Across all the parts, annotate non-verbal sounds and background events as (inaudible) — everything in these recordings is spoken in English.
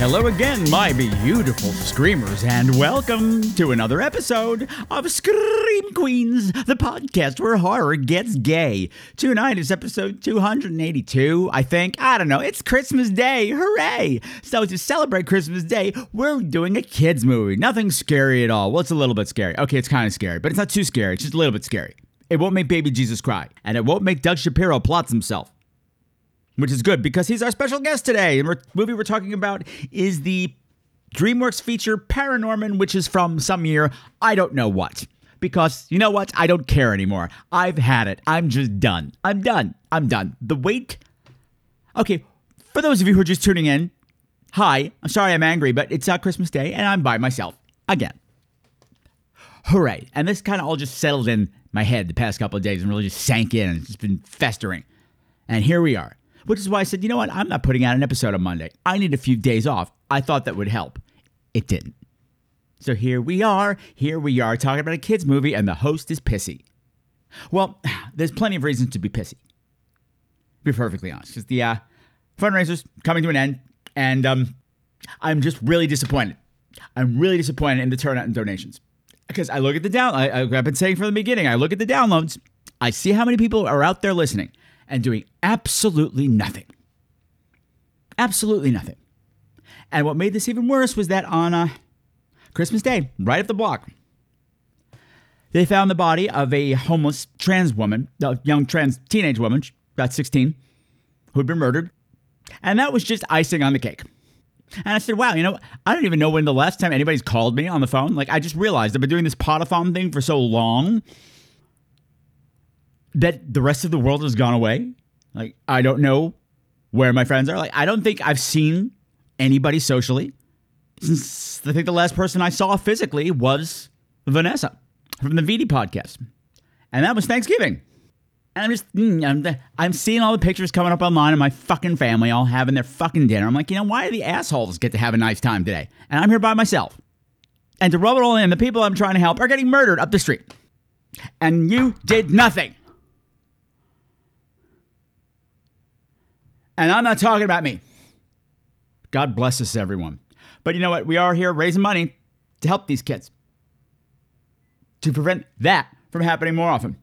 Hello again, my beautiful screamers, and welcome to another episode of Scream Queens, the podcast where horror gets gay. Tonight is episode 282, I think. I don't know. It's Christmas Day. Hooray! So, to celebrate Christmas Day, we're doing a kids' movie. Nothing scary at all. Well, it's a little bit scary. Okay, it's kind of scary, but it's not too scary. It's just a little bit scary. It won't make baby Jesus cry, and it won't make Doug Shapiro plots himself which is good because he's our special guest today. And the movie we're talking about is the DreamWorks feature Paranorman, which is from some year, I don't know what. Because you know what? I don't care anymore. I've had it. I'm just done. I'm done. I'm done. The wait. Okay, for those of you who are just tuning in, hi. I'm sorry I'm angry, but it's not Christmas Day and I'm by myself again. Hooray. And this kind of all just settled in my head the past couple of days and really just sank in and it's just been festering. And here we are which is why I said, you know what? I'm not putting out an episode on Monday. I need a few days off. I thought that would help. It didn't. So here we are. Here we are talking about a kids' movie, and the host is pissy. Well, (sighs) there's plenty of reasons to be pissy. Be perfectly honest, because the uh, fundraiser's coming to an end, and um, I'm just really disappointed. I'm really disappointed in the turnout and donations because I look at the down. I, I've been saying from the beginning. I look at the downloads. I see how many people are out there listening and doing absolutely nothing. Absolutely nothing. And what made this even worse was that on uh, Christmas Day, right up the block, they found the body of a homeless trans woman, a young trans teenage woman, about 16, who'd been murdered. And that was just icing on the cake. And I said, wow, you know, I don't even know when the last time anybody's called me on the phone. Like, I just realized I've been doing this podathon thing for so long that the rest of the world has gone away. Like, I don't know where my friends are. Like, I don't think I've seen anybody socially since I think the last person I saw physically was Vanessa from the VD podcast. And that was Thanksgiving. And I'm just, mm, I'm, I'm seeing all the pictures coming up online of my fucking family all having their fucking dinner. I'm like, you know, why do the assholes get to have a nice time today? And I'm here by myself. And to rub it all in, the people I'm trying to help are getting murdered up the street. And you did nothing. And I'm not talking about me. God bless us, everyone. But you know what? We are here raising money to help these kids, to prevent that from happening more often.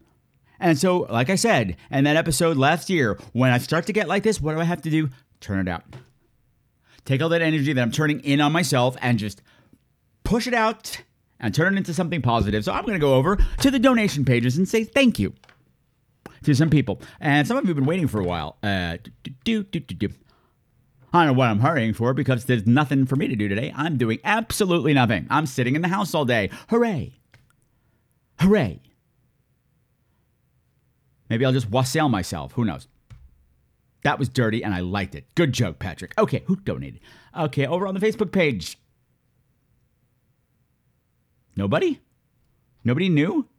And so, like I said in that episode last year, when I start to get like this, what do I have to do? Turn it out. Take all that energy that I'm turning in on myself and just push it out and turn it into something positive. So I'm going to go over to the donation pages and say thank you to some people. And some of you have been waiting for a while. Uh, do, do, do, I don't know what I'm hurrying for because there's nothing for me to do today. I'm doing absolutely nothing. I'm sitting in the house all day. Hooray! Hooray! Maybe I'll just wassail myself. Who knows? That was dirty and I liked it. Good joke, Patrick. Okay, who donated? Okay, over on the Facebook page. Nobody? Nobody knew?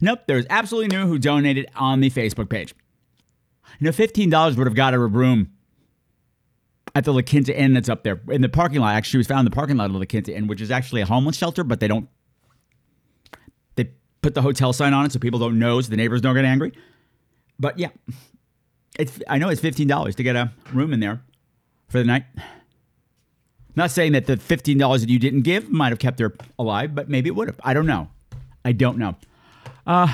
Nope, there's absolutely no one who donated on the Facebook page. You know, $15 would have got her a room at the La Quinta Inn that's up there in the parking lot. Actually, she was found in the parking lot of the La Quinta Inn, which is actually a homeless shelter, but they don't, they put the hotel sign on it so people don't know, so the neighbors don't get angry. But yeah, it's, I know it's $15 to get a room in there for the night. Not saying that the $15 that you didn't give might have kept her alive, but maybe it would have. I don't know. I don't know. Uh,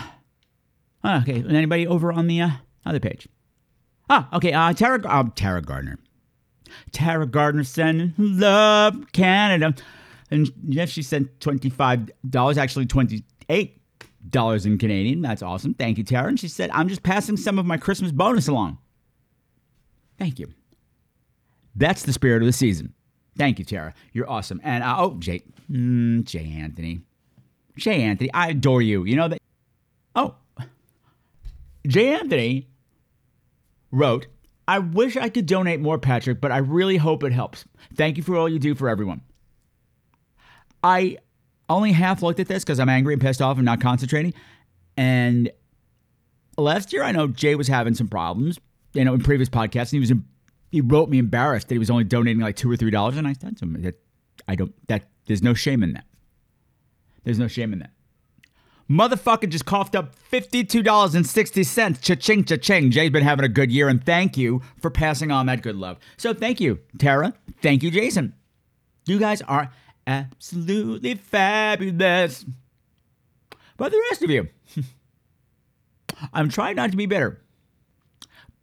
okay. Anybody over on the uh, other page? Ah, okay. Uh, Tara, uh, Tara Gardner. Tara Gardner sending love Canada, and yes, she sent twenty five dollars. Actually, twenty eight dollars in Canadian. That's awesome. Thank you, Tara. And she said, "I'm just passing some of my Christmas bonus along." Thank you. That's the spirit of the season. Thank you, Tara. You're awesome. And uh, oh, Jay, mm, Jay Anthony, Jay Anthony, I adore you. You know that Jay Anthony wrote, I wish I could donate more, Patrick, but I really hope it helps. Thank you for all you do for everyone. I only half looked at this because I'm angry and pissed off and not concentrating. And last year, I know Jay was having some problems, you know, in previous podcasts, and he was he wrote me embarrassed that he was only donating like two or three dollars, and I said to him that I don't that there's no shame in that. There's no shame in that. Motherfucker just coughed up $52.60. Cha-ching, cha-ching. Jay's been having a good year, and thank you for passing on that good love. So thank you, Tara. Thank you, Jason. You guys are absolutely fabulous. But the rest of you, (laughs) I'm trying not to be bitter.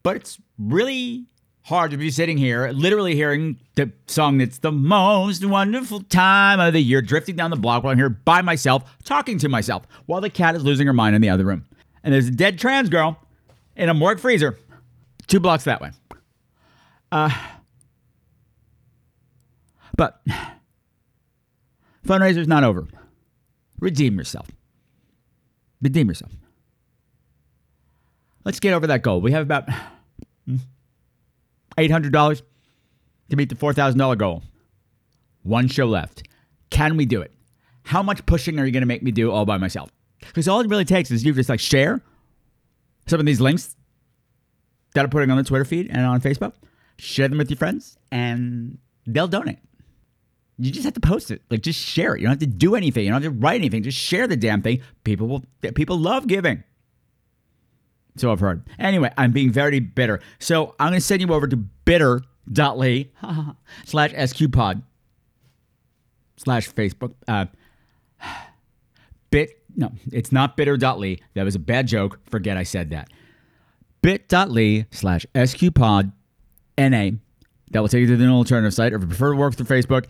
But it's really hard to be sitting here, literally hearing the song that's the most wonderful time of the year, drifting down the block while I'm here by myself, talking to myself, while the cat is losing her mind in the other room. And there's a dead trans girl in a morgue freezer, two blocks that way. Uh, but fundraiser's not over. Redeem yourself. Redeem yourself. Let's get over that goal. We have about $800 to meet the $4,000 goal. One show left. Can we do it? How much pushing are you going to make me do all by myself? Because all it really takes is you just like share some of these links that I'm putting on the Twitter feed and on Facebook, share them with your friends, and they'll donate. You just have to post it. Like just share it. You don't have to do anything. You don't have to write anything. Just share the damn thing. People will people love giving. So I've heard. Anyway, I'm being very bitter. So I'm going to send you over to bitter.ly (laughs) slash sqpod slash Facebook. Uh, bit, no, it's not bitter.ly. That was a bad joke. Forget I said that. bit.ly slash sqpod na. That will take you to the alternative site. Or if you prefer to work through Facebook,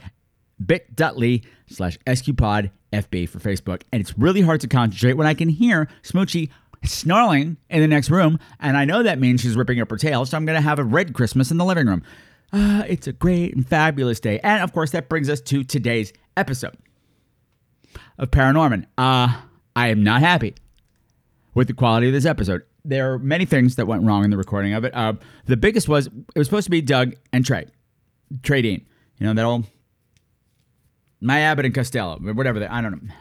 bit.ly slash sqpod fb for Facebook. And it's really hard to concentrate when I can hear Smoochie snarling in the next room, and I know that means she's ripping up her tail, so I'm going to have a red Christmas in the living room. Uh, it's a great and fabulous day. And of course, that brings us to today's episode of Paranorman. Uh, I am not happy with the quality of this episode. There are many things that went wrong in the recording of it. Uh, the biggest was it was supposed to be Doug and Trey, Trey Dean. You know, that old my Abbott and Costello, whatever they, I don't know.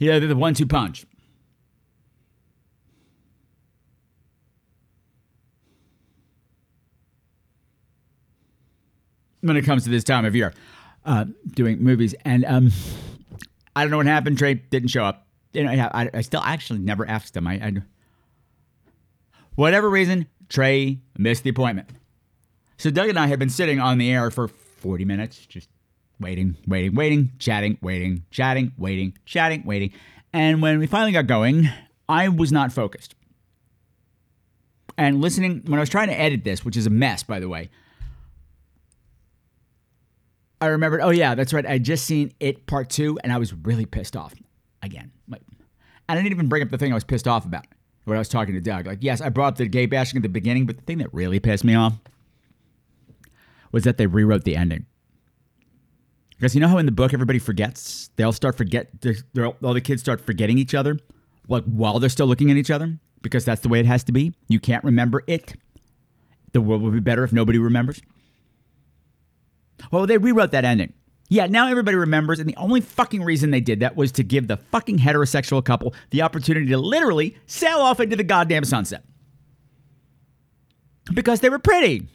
Yeah, they're the one two punch. When it comes to this time of year, uh, doing movies, and um, I don't know what happened. Trey didn't show up. You know, I, I still actually never asked him. I, I, whatever reason, Trey missed the appointment. So Doug and I had been sitting on the air for 40 minutes, just waiting, waiting, waiting, chatting, waiting, chatting, waiting, chatting, waiting. And when we finally got going, I was not focused. And listening, when I was trying to edit this, which is a mess, by the way, I remembered, oh, yeah, that's right. I just seen it part two, and I was really pissed off again. And I didn't even bring up the thing I was pissed off about when I was talking to Doug. Like, yes, I brought up the gay bashing at the beginning, but the thing that really pissed me off was that they rewrote the ending. Because you know how in the book everybody forgets? They all start forget. They're, all the kids start forgetting each other, like while they're still looking at each other, because that's the way it has to be. You can't remember it. The world would be better if nobody remembers. Well, they rewrote that ending. Yeah, now everybody remembers, and the only fucking reason they did that was to give the fucking heterosexual couple the opportunity to literally sail off into the goddamn sunset. Because they were pretty.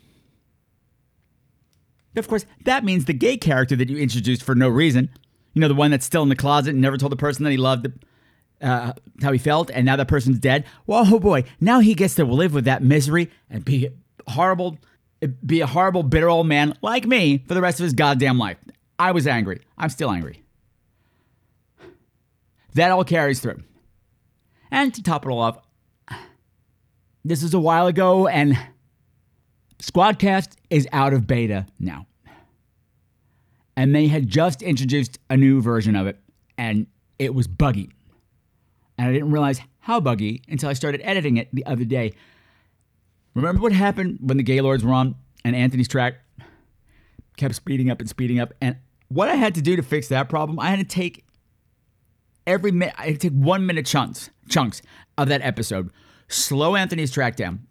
Of course, that means the gay character that you introduced for no reason, you know, the one that's still in the closet and never told the person that he loved uh, how he felt, and now that person's dead. Well, oh boy, now he gets to live with that misery and be horrible, be a horrible, bitter old man like me for the rest of his goddamn life. I was angry. I'm still angry. That all carries through. And to top it all off, this is a while ago, and Squadcast is out of beta now. And they had just introduced a new version of it, and it was buggy. And I didn't realize how buggy until I started editing it the other day. Remember what happened when the Gaylords were on and Anthony's track kept speeding up and speeding up? And what I had to do to fix that problem, I had to take every minute. I had to take one minute chunks chunks of that episode. Slow Anthony's track down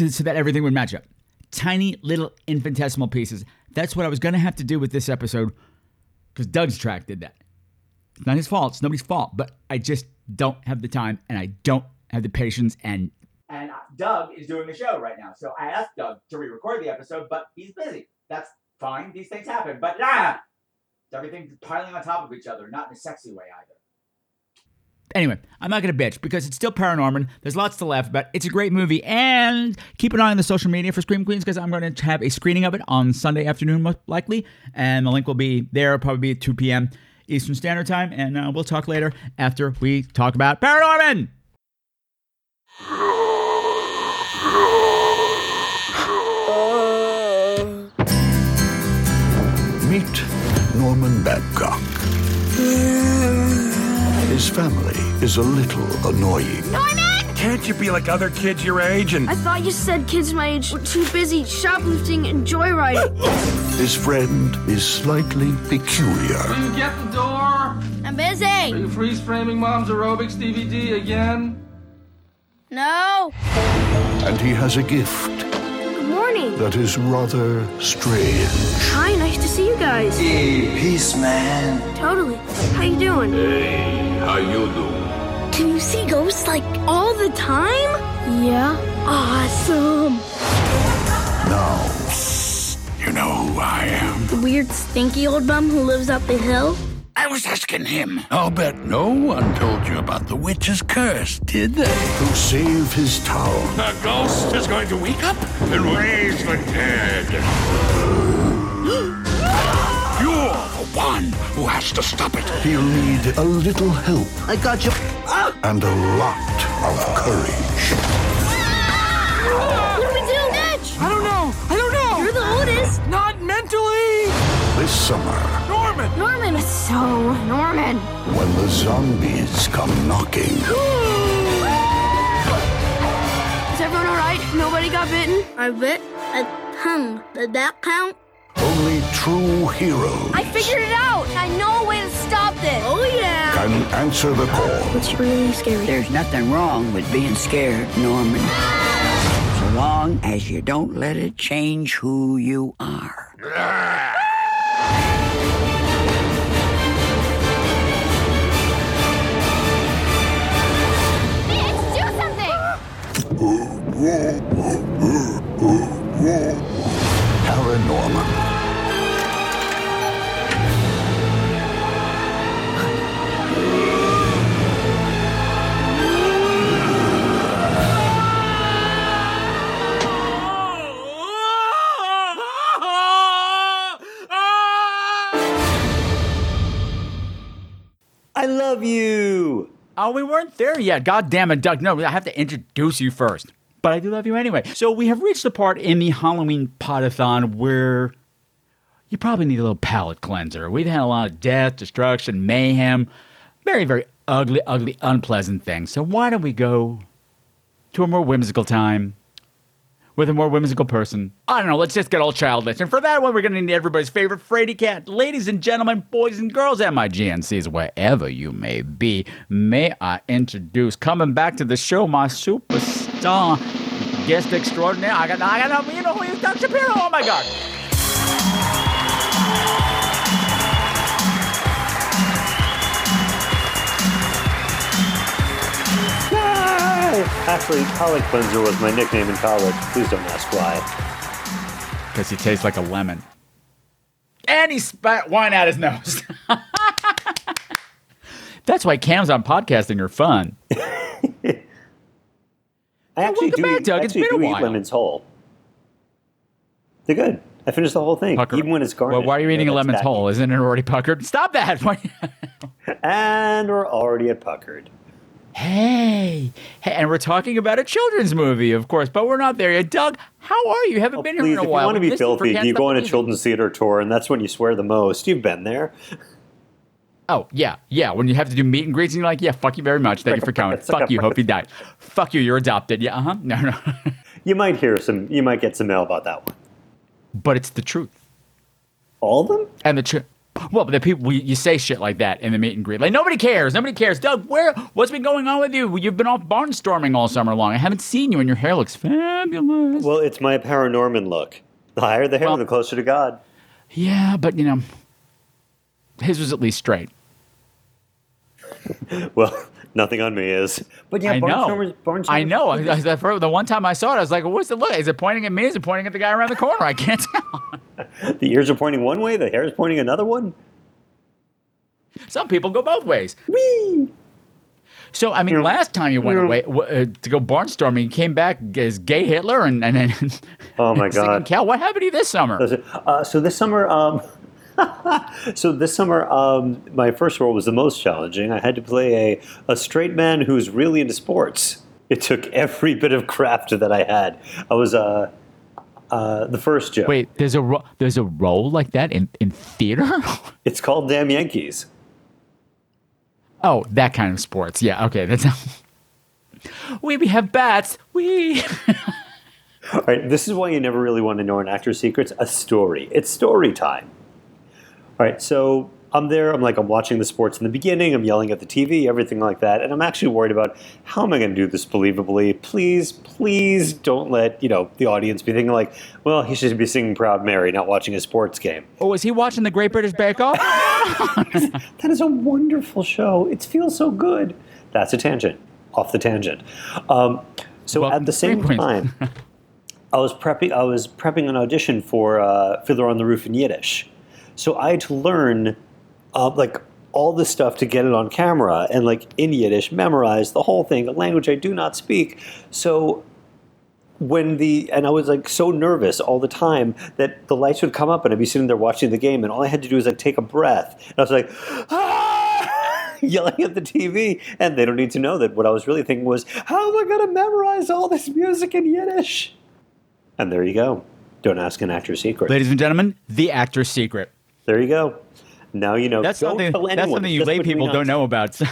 to, so that everything would match up. Tiny little infinitesimal pieces. That's what I was going to have to do with this episode because Doug's track did that. It's not his fault. It's nobody's fault. But I just don't have the time and I don't have the patience. And and Doug is doing the show right now, so I asked Doug to re-record the episode, but he's busy. That's fine. These things happen. But ah, everything's piling on top of each other, not in a sexy way either. Anyway, I'm not going to bitch because it's still Paranorman. There's lots to laugh about. It's a great movie. And keep an eye on the social media for Scream Queens because I'm going to have a screening of it on Sunday afternoon, most likely. And the link will be there, probably be at 2 p.m. Eastern Standard Time. And uh, we'll talk later after we talk about Paranorman. Meet Norman Babcock. His family is a little annoying. Norman! Can't you be like other kids your age and I thought you said kids my age were too busy shoplifting and joyriding. (laughs) His friend is slightly peculiar. Will you get the door? I'm busy. Are busy. you freeze framing Mom's aerobics DVD again? No. And he has a gift Good morning. that is rather strange. Hi, nice to see you guys. Peace, man. Totally. How you doing? how you do? Can you see ghosts like all the time? Yeah. Awesome. Now, you know who I am. The weird stinky old bum who lives up the hill? I was asking him. I'll bet no one told you about the witch's curse, did they? To save his town. The ghost is going to wake up and raise the dead. (gasps) You're the one who has to stop it. He'll need a little help. I got you. And a lot of courage. Ah! This summer, Norman. Norman is so Norman. when the zombies come knocking, (gasps) Is everyone alright? Nobody got bitten? I bit a tongue. Did that count? only true heroes I figured it out. I know a way to stop this. Oh yeah. can answer the call. It's really scary. There's nothing wrong with being scared, Norman. So long as you don't let it change who you are. Oh, we weren't there yet. God damn it, Doug. No, I have to introduce you first. But I do love you anyway. So we have reached the part in the Halloween podathon where you probably need a little palate cleanser. We've had a lot of death, destruction, mayhem, very, very ugly, ugly, unpleasant things. So why don't we go to a more whimsical time with a more whimsical person? I don't know. Let's just get all childish. And for that one, we're going to need everybody's favorite Frady Cat. Ladies and gentlemen, boys and girls, and my GNCs, wherever you may be, may I introduce coming back to the show, my superstar guest extraordinaire. I got, I got, you know who he Doug Shapiro. Oh my God. Actually, palate cleanser was my nickname in college. Please don't ask why. Because he tastes like a lemon. And he spat wine out his nose. (laughs) That's why cams on podcasting are fun. (laughs) I actually welcome do, back, eat, Doug. It's actually been a do eat lemons whole. They're good. I finished the whole thing, Pucker. even when it's garnished. Well, why are you eating a Yeah, that's lemon's whole? Isn't it already puckered? Stop that! (laughs) And we're already at puckered. Hey, hey, and we're talking about a children's movie, of course, but we're not there yet. Doug, how are you? Haven't Oh, been please, here in a if you want to be Listen filthy, you go on a children's theater tour, and that's when you swear the most. You've been there. Oh yeah, yeah. When you have to do meet and greets, and you're like, yeah, fuck you very much. Thank you for coming. (laughs) Fuck you. Hope you die. Fuck you. You're adopted. Yeah. Uh huh. No, no. (laughs) You might hear some. You might get some mail about that one. but it's the truth. All of them? And the truth. Well, but the people you say shit like that in the meet and greet, like nobody cares. Nobody cares. Doug, where? What's been going on with you? You've been off barnstorming all summer long. I haven't seen you, and your hair looks fabulous. Well, it's my paranorman look. The higher the hair, Well- the closer to God. Yeah, but you know, his was at least straight. (laughs) Well, nothing on me is. But yeah, I know. Barnstormers, Barnstormers I know. (laughs) I, I, the the one time I saw it, I was like, "What's it look? Is it pointing at me? Is it pointing at the guy around the corner? I can't (laughs) tell." (laughs) The ears are pointing one way, the hair is pointing another one. Some people go both ways. Whee! So I mean, last time you went away uh, to go barnstorming, you came back as gay Hitler and and, and Oh my (laughs) God. Cal. What happened to you this summer? Uh, so this summer, um, (laughs) so this summer, um, my first role was the most challenging. I had to play a, a straight man who's really into sports. It took every bit of craft that I had. I was uh, uh, the first joke. Wait, there's a ro- there's a role like that in in theater? (laughs) It's called Damn Yankees. oh, that kind of sports. Yeah. Okay. That's. (laughs) we we have bats. We. (laughs) All right, this is why you never really want to know an actor's secrets. A story. It's story time. All right, so I'm there. I'm like, I'm watching the sports in the beginning. I'm yelling at the TV, everything like that, and I'm actually worried about how am I going to do this believably. Please, please don't let you know the audience be thinking like, well, he should be singing "Proud Mary," not watching a sports game. Oh, is he watching the Great British Bake Off? (laughs) That is a wonderful show. It feels so good. That's a tangent. Off the tangent. Um, so Welcome at the same time, (laughs) I was prepping. I was prepping an audition for uh, Fiddler on the Roof in Yiddish. So I had to learn, uh, like all this stuff to get it on camera and like in Yiddish, memorize the whole thing, a language I do not speak. So when the and I was like so nervous all the time that the lights would come up and I'd be sitting there watching the game and all I had to do was like take a breath and I was like "Ah!" (laughs) yelling at the TV and they don't need to know that what I was really thinking was how am I going to memorize all this music in Yiddish and there you go don't ask an actor's secret Ladies and gentlemen, the actor's secret. there you go now you know That's something. That's something you lay people don't know about. (laughs)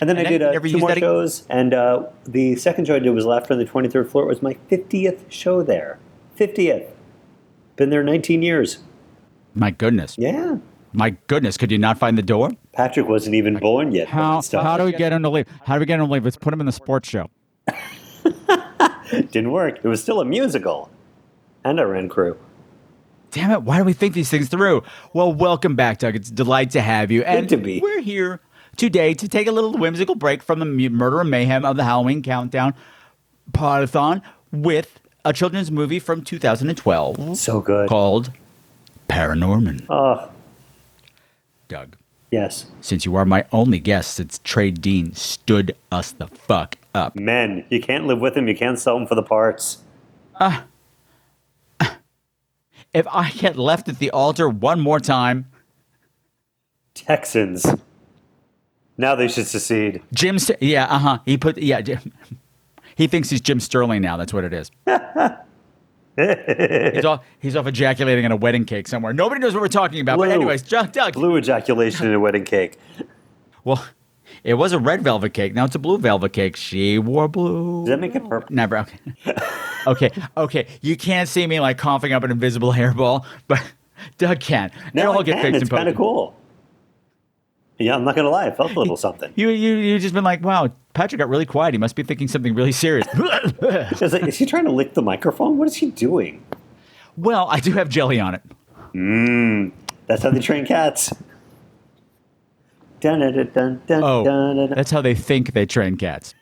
And then And I did uh, two more shows, and uh, the second show I did was Laughter on the 23rd Floor. It was my 50th show there. 50th. Been there 19 years. My goodness. Yeah. My goodness. Could you not find the door? Patrick wasn't even born yet. How how do we get him to leave? How do we get him to leave? Let's put him in the sports show. (laughs) Didn't work. It was still a musical. And I ran crew. Damn it! Why do we think these things through? Well, welcome back, Doug. It's a delight to have you. And to be. We're here today to take a little whimsical break from the murder and mayhem of the Halloween countdown podathon with a children's movie from 2012 So good. called Paranorman. Oh, Doug, yes. since you are my only guest since Trey Dean stood us the fuck up. Men, you can't live with them. You can't sell them for the parts. Ah. If I get left at the altar one more time, Texans. Now they should secede. Jim, St- yeah, uh huh. He put, yeah, Jim, he thinks he's Jim Sterling now. That's what it is. (laughs) he's, off, he's off ejaculating on a wedding cake somewhere. Nobody knows what we're talking about. But anyways, Doug. Blue ejaculation in a wedding cake. Well, it was a red velvet cake. Now it's a blue velvet cake. She wore blue. Does that make it purple? Never. Okay. (laughs) okay. Okay. You can't see me like coughing up an invisible hairball, (laughs) but Doug can. No, It'll all get can. fixed It's kind of cool. Yeah, I'm not going to lie. I felt a little (laughs) something. You you you just been like, wow, Patrick got really quiet. He must be thinking something really serious. I was like, is he trying to lick the microphone? What is he doing? well, I do have jelly on it. Mmm. That's how they train cats. Oh, dun, dun, dun. that's how they think they train cats.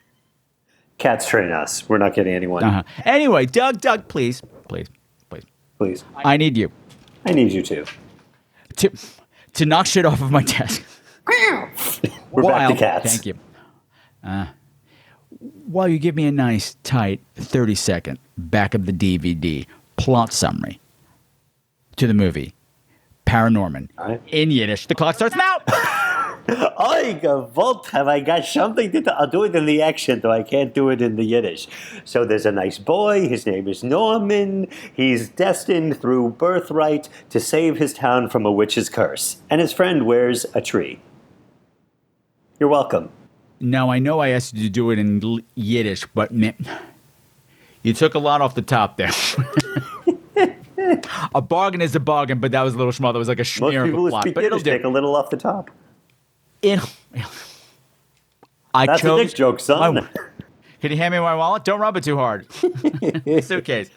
Cats train us. We're not getting anyone. Uh-huh. Anyway, Doug, Doug, please, please, please. Please. I need you I need you to. to to knock shit off of my desk. (laughs) We're back to cats. Thank you. Uh, while you give me a nice, tight 30 second back of the DVD plot summary to the movie Paranorman right. in Yiddish. The clock starts now. (laughs) I gewollt have I got something to do. I'll do it in the accent, though I can't do it in the Yiddish. So there's a nice boy. His name is Norman. He's destined through birthright to save his town from a witch's curse. And his friend wears a tree. You're welcome. now, I know I asked you to do it in L- Yiddish, but you took a lot off the top there. (laughs) a bargain is a bargain, but that was a little small. That was like a Most smear of a plot. speak But Yiddish take a little off the top. In, I That's a chose dick joke, son. Can you hand me my wallet? Don't rub it too hard. (laughs) Suitcase.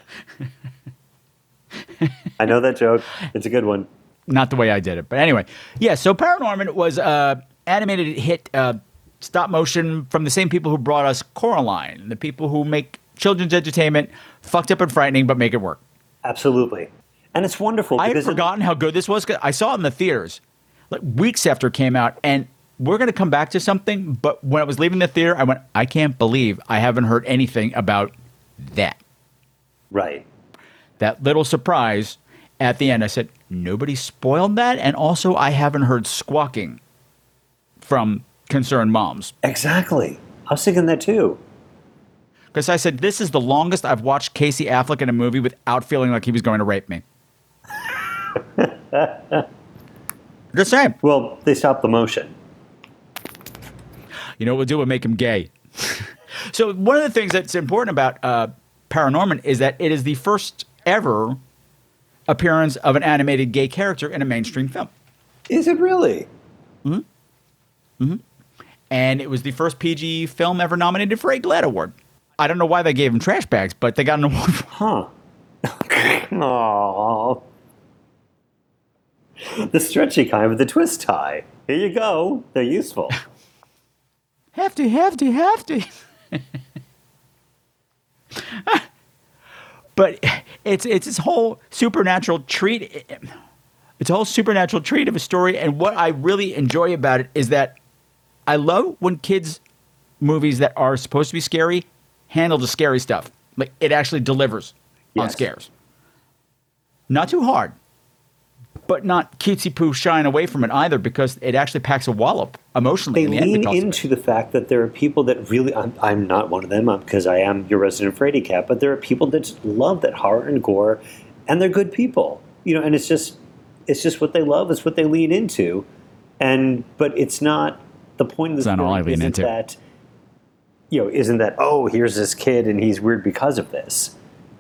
I know that joke. It's a good one. Not the way I did it, but anyway, yeah. So Paranorman was uh, animated hit uh, stop motion from the same people who brought us Coraline, the people who make children's entertainment fucked up and frightening, but make it work. Absolutely. And it's wonderful I had because it- forgotten how good this was. I saw it in the theaters like weeks after it came out, and we're going to come back to something. But when I was leaving the theater, I went, I can't believe I haven't heard anything about that. Right. That little surprise at the end. I said, nobody spoiled that, and also I haven't heard squawking from concerned moms. Exactly. I was thinking that too. Because I said, this is the longest I've watched Casey Affleck in a movie without feeling like he was going to rape me. (laughs) Just saying. Well, they stopped the motion. You know what we'll do? We'll make him gay. (laughs) so one of the things that's important about uh, Paranorman is that it is the first ever appearance of an animated gay character in a mainstream film. Is it really? Mhm. Hmm. And it was the first PG film ever nominated for a GLAAD award. I don't know why they gave him trash bags, but they got an award for Huh. (laughs) Aww. The stretchy kind with the twist tie. Here you go. They're useful. (laughs) Hefty, hefty, hefty. (laughs) but it's it's this whole supernatural treat. It's a whole supernatural treat of a story, and what I really enjoy about it is that I love when kids movies that are supposed to be scary handle the scary stuff. Like it actually delivers on scares. Not too hard, but not cutesy poo shying away from it either, because it actually packs a wallop emotionally. They in the lean because into the fact that there are people that really. I'm, I'm not one of them because I am your resident Frady cat, but there are people that just love that horror and gore, and they're good people. You know, and it's just, it's just what they love. It's what they lean into, and but it's not the point of the It's not story isn't into. that. You know, isn't that oh here's this kid and he's weird because of this.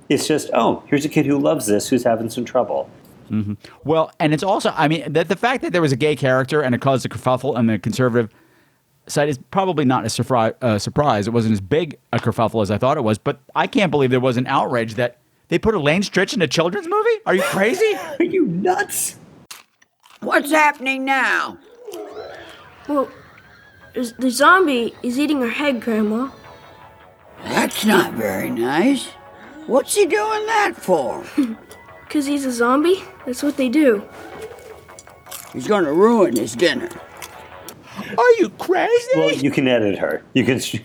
It's just oh here's a kid who loves this who's having some trouble. Well, and it's also, I mean, that the fact that there was a gay character and it caused a kerfuffle on the conservative side is probably not a surprise. Uh, surprise. It wasn't as big a kerfuffle as I thought it was, but I can't believe there was an outrage that they put Elaine Stritch in a children's movie. Are you crazy? (laughs) Are you nuts? What's happening now? Well, the zombie is eating her head, Grandma. That's not very nice. What's he doing that for? (laughs) Because he's a zombie? That's what they do. He's gonna ruin his dinner. Are you crazy? Well, you can edit her. You can. (laughs)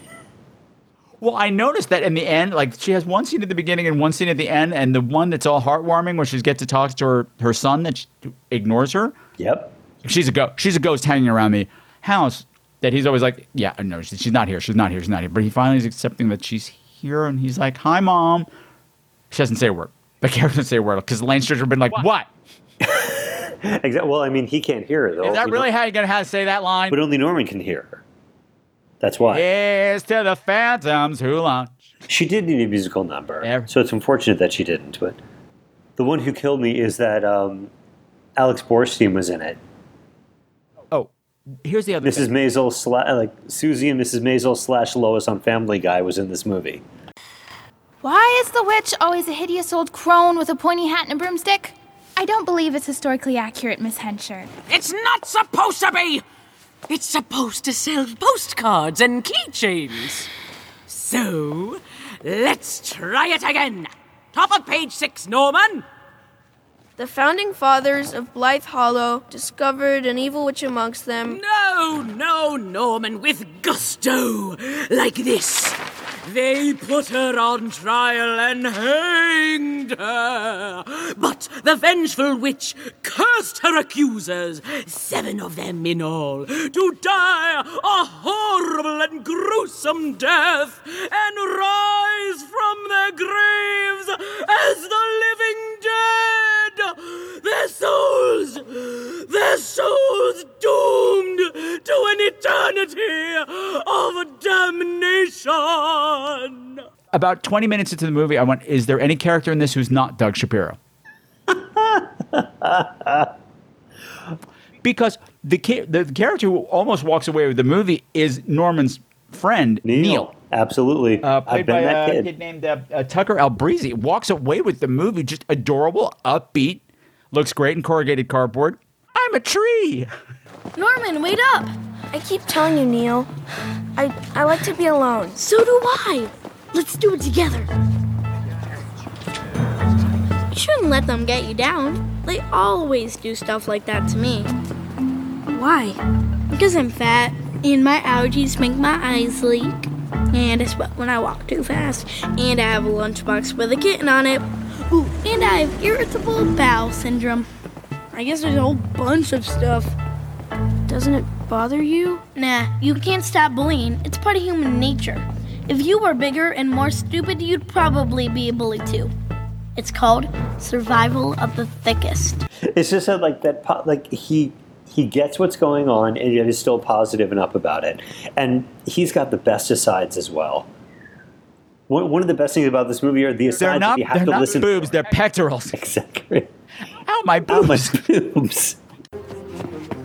Well, I noticed that in the end, like she has one scene at the beginning and one scene at the end, and the one that's all heartwarming where she gets to talk to her, her son that she ignores her. Yep. She's a ghost. She's a ghost hanging around the house that he's always like, yeah, no, she's not here. She's not here. She's not here. But he finally is accepting that she's here, and he's like, hi, mom. She doesn't say a word. Character doesn't say a word because Lane Stritch have been like, what? (laughs) Exactly. Well, I mean, he can't hear her though. Is that really how you're gonna have to say that line? But only Norman can hear her. That's why. Here's to the phantoms who launch. She did need a musical number, Yeah. so it's unfortunate that she didn't. But the one who killed me is that um, Alex Borstein was in it. Oh, here's the other Mrs. thing. Maisel, sla- like Susie and Mrs. Maisel slash Lois on Family Guy was in this movie. Why is the witch always a hideous old crone with a pointy hat and a broomstick? I don't believe it's historically accurate, Miss Henscher. It's not supposed to be! It's supposed to sell postcards and keychains. So, let's try it again. Top of page six, Norman. The founding fathers of Blythe Hollow discovered an evil witch amongst them. No, no, Norman, with gusto. Like this. They put her on trial and hanged her. But the vengeful witch cursed her accusers, seven of them in all, to die a horrible and gruesome death and rise from their graves as the living dead. Their souls, their souls doomed to an eternity of damnation. About 20 minutes into the movie, I went, is there any character in this who's not Doug Shapiro? (laughs) because the, the character who almost walks away with the movie is Norman's friend Neil. Neil. Absolutely. Uh, I've played been by that a kid. kid named uh, uh, Tucker Albrizzi, walks away with the movie just adorable, upbeat, looks great in corrugated cardboard. I'm a tree. Norman, wait up! I keep telling you, Neil. I I like to be alone. So do I! Let's do it together. You shouldn't let them get you down. They always do stuff like that to me. Why? Because I'm fat, and my allergies make my eyes leak, and I sweat when I walk too fast, and I have a lunchbox with a kitten on it. Ooh, and I have irritable bowel syndrome. I guess there's a whole bunch of stuff. Doesn't it bother you? Nah, you can't stop bullying. It's part of human nature. If you were bigger and more stupid, you'd probably be a bully too. It's called survival of the thickest. It's just that, like that, po- like he he gets what's going on, and yet is still positive and up about it. And he's got the best asides as well. One, one of the best things about this movie are the asides They're that not, you have they're to not listen. boobs, they're pectorals. (laughs) Exactly. Ow, my How boobs. much boobs?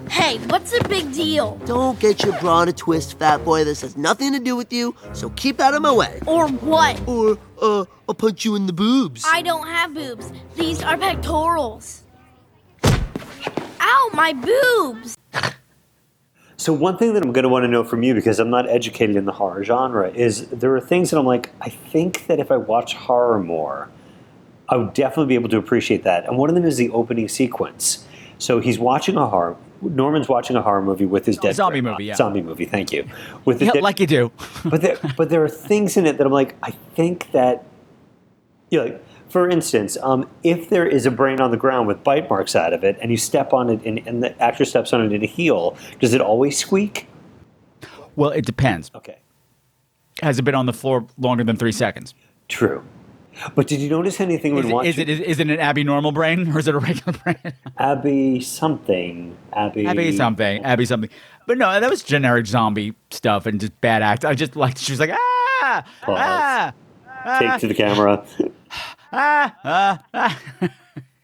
Hey, what's the big deal? Don't get your bra in a twist, fat boy. This has nothing to do with you, so keep out of my way. Or what? Or, uh, I'll punch you in the boobs. I don't have boobs. These are pectorals. Ow, my boobs! So one thing that I'm going to want to know from you, because I'm not educated in the horror genre, is there are things that I'm like, I think that if I watch horror more, I would definitely be able to appreciate that. And one of them is the opening sequence. So he's watching a horror. Norman's watching a horror movie with his oh, dead zombie grandma. movie, yeah. Zombie movie. Thank you. With his Yeah, dead- like you do. but there, but there are things in it that I'm like, I think that, you know, like, for instance, um, if there is a brain on the ground with bite marks out of it, and you step on it, and, and the actor steps on it in a heel, does it always squeak? Well, it depends. Okay. Has it been on the floor longer than three seconds? True. But did you notice anything when Is it, watching is it, is, is it an Abby normal brain or is it a regular (laughs) brain? Abby something? Abby. Abby something. Abby something. But no, that was generic zombie stuff and just bad act. I just liked, she was like, ah, Pause. ah, ah, Take to the camera. (laughs) ah, ah, ah.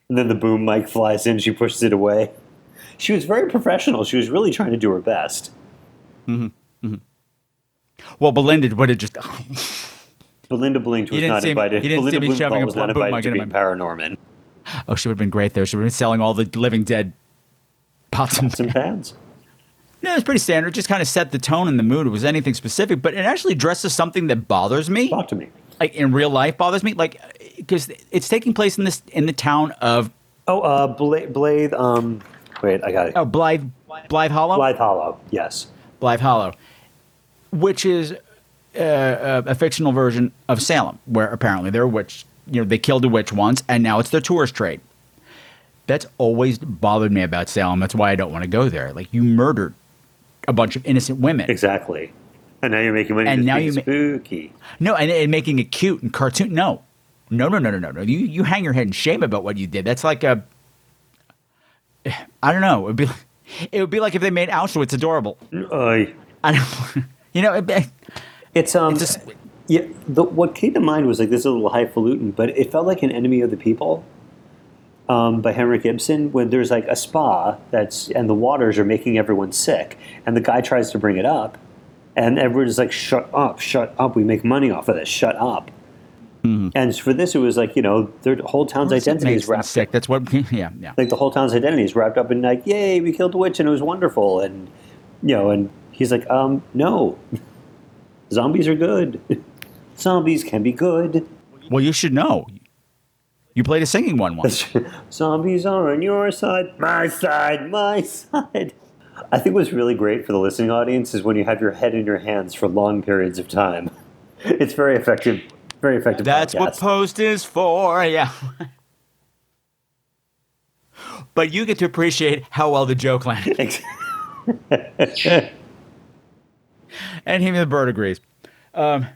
And then the boom mic flies in. She pushes it away. She was very professional. She was really trying to do her best. Well, Belinda would have just. Belinda Blinked was not me- invited. you didn't see Belinda me shoving a was not boom invited mic to be Paranorman. Oh, she would have been great there. She would have been selling all the living dead pots and Some pans. No, it's pretty standard. Just kind of set the tone and the mood. It was anything specific, but it actually addresses something that bothers me. Talk to me. Like in real life, bothers me. Like because it's taking place in this in the town of Oh, uh, Blade. Blade um, wait, I got it. oh Blythe Blythe Hollow. Blythe Hollow. Yes. Blythe Hollow, which is uh, a, a fictional version of Salem, where apparently they're a witch. You know, they killed a witch once, and now it's their tourist trade. That's always bothered me about Salem. That's why I don't want to go there. Like you murdered a bunch of innocent women. Exactly. (laughs) And now you're making money. And just now being you ma- spooky. No, and, and making it cute and cartoon. No, no, no, no, no, no, no. You you hang your head in shame about what you did. That's like a. (sighs) I don't know. It'd be like, it would be like if they made Auschwitz adorable. Oy. (laughs) I don't. You know, it, It's um. It's just- yeah. The, what came to mind was like this is a little highfalutin, but it felt like an enemy of the people. Um, by Henrik Ibsen, when there's like a spa that's and the waters are making everyone sick, and the guy tries to bring it up, and everyone's like, "Shut up, shut up! We make money off of this. Shut up!" And for this, it was like you know, their whole town's identity is wrapped. sick. That's what. (laughs) Yeah, yeah. Like the whole town's identity is wrapped up in like, "Yay, we killed the witch and it was wonderful," and you know, and he's like, "Um, no, (laughs) zombies are good. (laughs) zombies can be good. Well, you should know. You played a singing one once. zombies are on your side, my side, my side." I think what's really great for the listening audience is when you have your head in your hands for long periods of time. (laughs) It's very effective. Very effective. That's what post is for. Yeah. but you get to appreciate how well the joke landed. (laughs) and even the bird agrees. Um,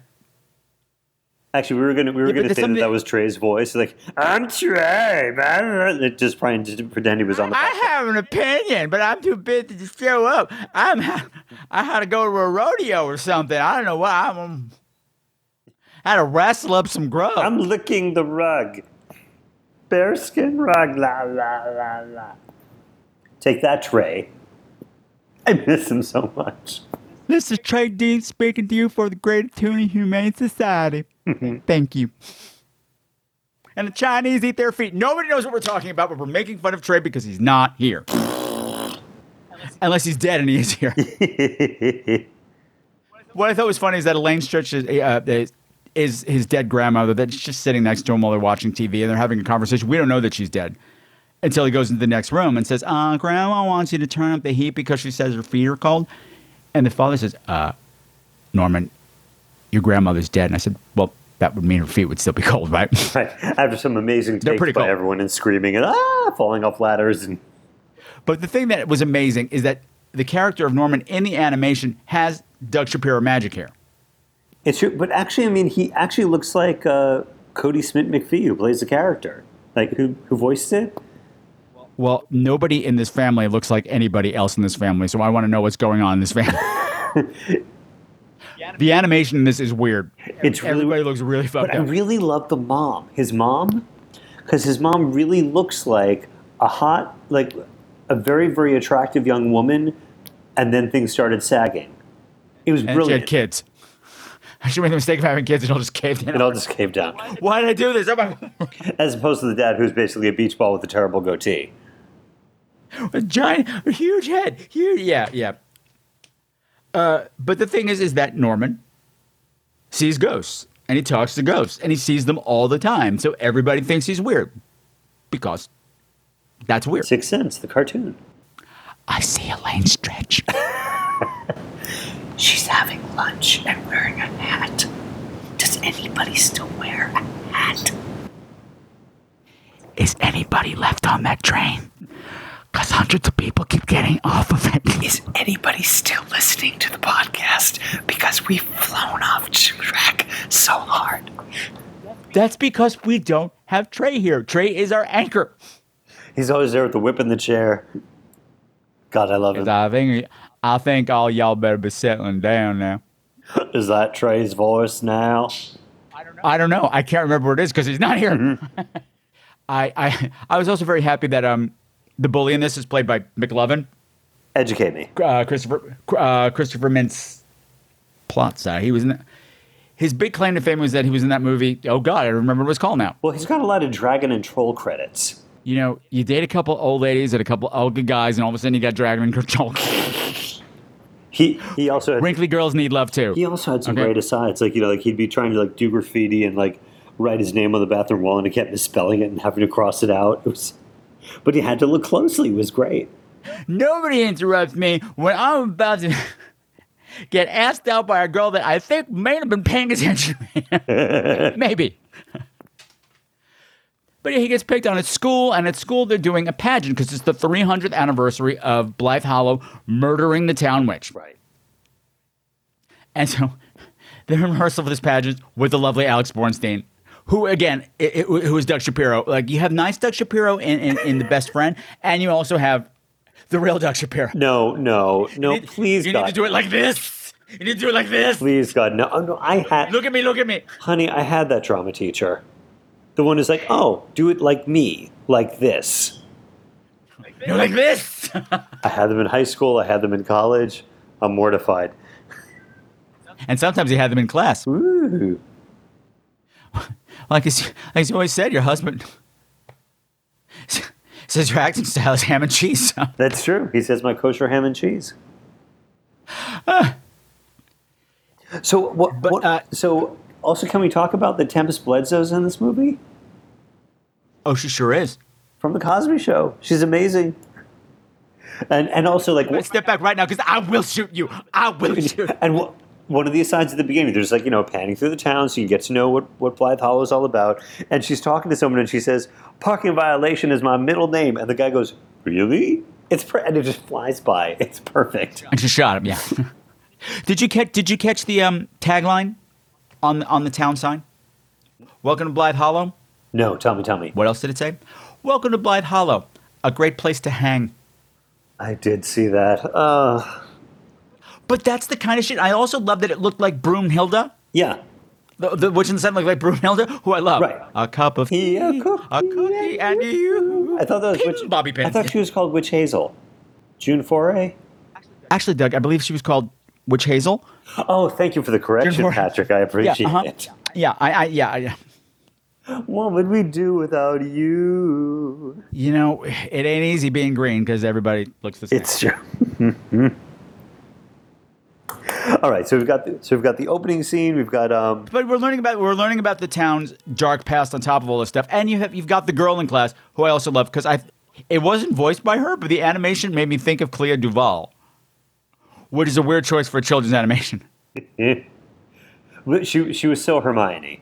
Actually, we were gonna we were Yeah, gonna say that that was Trey's voice. Like I'm Trey, man. Just trying to pretend he was on the. I have an opinion, but I'm too busy to show up. I'm (laughs) I had to go to a rodeo or something. I don't know what I'm. um, I had to wrestle up some grub. I'm licking the rug. bearskin rug. La la la la. Take that, Trey. I miss him so much. This is Trey Dean speaking to you for the Great Tuning Humane Society. (laughs) Thank you. And the Chinese eat their feet. Nobody knows what we're talking about, but we're making fun of Trey because he's not here. (laughs) Unless he's dead and he is here. (laughs) what I thought was funny is that Elaine Stritch is, uh, is, is his dead grandmother that's just sitting next to him while they're watching TV and they're having a conversation. We don't know that she's dead until he goes into the next room and says, uh, Grandma wants you to turn up the heat because she says her feet are cold. And the father says, uh, Norman, your grandmother's dead. And I said, Well, that would mean her feet would still be (laughs) cold, right? (laughs) Right. After some amazing takes by cool. everyone and screaming and ah, falling off ladders and But the thing that was amazing is that the character of Norman in the animation has Doug Shapiro magic hair. It's true, but actually, I mean, he actually looks like uh, Kodi Smit-McPhee, who plays the character, like who who voiced it. Well, nobody in this family looks like anybody else in this family, so I want to know what's going on in this family. (laughs) the animation in this is weird. It's really Everybody looks really fucked But I really love the mom, his mom, because his mom really looks like a hot, like a very very attractive young woman, and then things started sagging. It was and she brilliant. had kids. (laughs) She made the mistake of having kids and all just caved in. It all just caved down, Why did I do this? Oh (laughs) as opposed to the dad, who's basically a beach ball with a terrible goatee. a giant, a huge head. Huge, yeah, yeah. Uh, but the thing is, is that Norman sees ghosts and he talks to ghosts and he sees them all the time. So everybody thinks he's weird because that's weird. Sixth Sense, the cartoon. I see Elaine Stritch. (laughs) She's having lunch and wearing a hat. Does anybody still wear a hat? Is anybody left on that train? Because hundreds of people keep getting off of it. Is anybody still listening to the podcast? Because we've flown off track so hard. That's because we don't have Trey here. Trey is our anchor. He's always there with the whip in the chair. God, I love him. I think I think all y'all better be settling down now. Is that Trey's voice now? I don't know. I can't remember what it is because he's not here. (laughs) I, I I was also very happy that um the bully in this is played by McLovin, Educate me. uh, Christopher uh, Christopher Mintz Plotza. He was in. The, his big claim to fame was that he was in that movie. Oh God, I remember what it was called now. Well, he's got a lot of dragon and troll credits. You know, you date a couple old ladies and a couple old guys, and all of a sudden you got Dragon and Troll. (laughs) He he also had, Wrinkly girls need love too. he also had some Okay. great asides. Like you know, like he'd be trying to like do graffiti and like write his name on the bathroom wall, and he kept misspelling it and having to cross it out. It was, but he had to look closely. It was great. Nobody interrupts me when I'm about to (laughs) get asked out by a girl that I think may have been paying attention. (laughs) Maybe. But he gets picked on at school, and at school they're doing a pageant because it's the 300th anniversary of Blythe Hollow murdering the town witch. Right. And so (laughs) they're in rehearsal for this pageant with the lovely Alex Borstein, who again, i i- who is Doug Shapiro. Like you have nice Doug Shapiro in, in, in the best friend, and you also have the real Doug Shapiro. No, no, no. please, You God. need to do it like this. You need to do it like this. Please, God, no, oh, no. I had, Look at me, look at me. honey, I had that drama teacher. The one who's like, oh, do it like me, like this. No, like this. I had them in high school. I had them in college. I'm mortified. and sometimes you have them in class. Ooh. Like, as, like you always said, your husband says your acting style is ham and cheese. (laughs) That's true. He says my kosher ham and cheese. (sighs) so what? But, what uh, so also, can we talk about the Tempest Bledsoe's in this movie oh, she sure is. from the Cosby Show? She's amazing. And and also like step back right now because I will shoot you. I will (laughs) shoot. and wh- one of the asides at the beginning, there's like you know panning through the town, so you get to know what what Blythe Hollow is all about. And she's talking to someone, and she says, "Parking violation is my middle name," and the guy goes, "Really?" It's per-, and it just flies by. (laughs) It's perfect. And she shot him. Yeah. (laughs) did you catch? Did you catch the um, tagline on the, on the town sign? Welcome to Blythe Hollow. No, tell me, tell me. What else did it say? Welcome to Blythe Hollow, a great place to hang. I did see that. Uh, But that's the kind of shit. I also love that it looked like Broomhilda. yeah. The, the witch in the sun, like, like Brunhilde, who I love. Right. A cup of tea, a cookie, a cookie and you. I thought that was witch. Bobby I thought she was called Witch Hazel. June Foray. Actually, Doug, I believe she was called Witch Hazel. Oh, thank you for the correction, Patrick. I appreciate yeah, uh-huh. it. Yeah, I, I, yeah, I, What would we do without you? you know, it ain't easy being green because everybody looks the same. It's true. (laughs) (laughs) All right, so we've got the, so we've got the opening scene. We've got um. But we're learning about we're learning about the town's dark past on top of all this stuff, and you have you've got the girl in class who I also love because I, it wasn't voiced by her, but the animation made me think of Clea Duvall, which is a weird choice for a children's animation. (laughs) she she was so Hermione,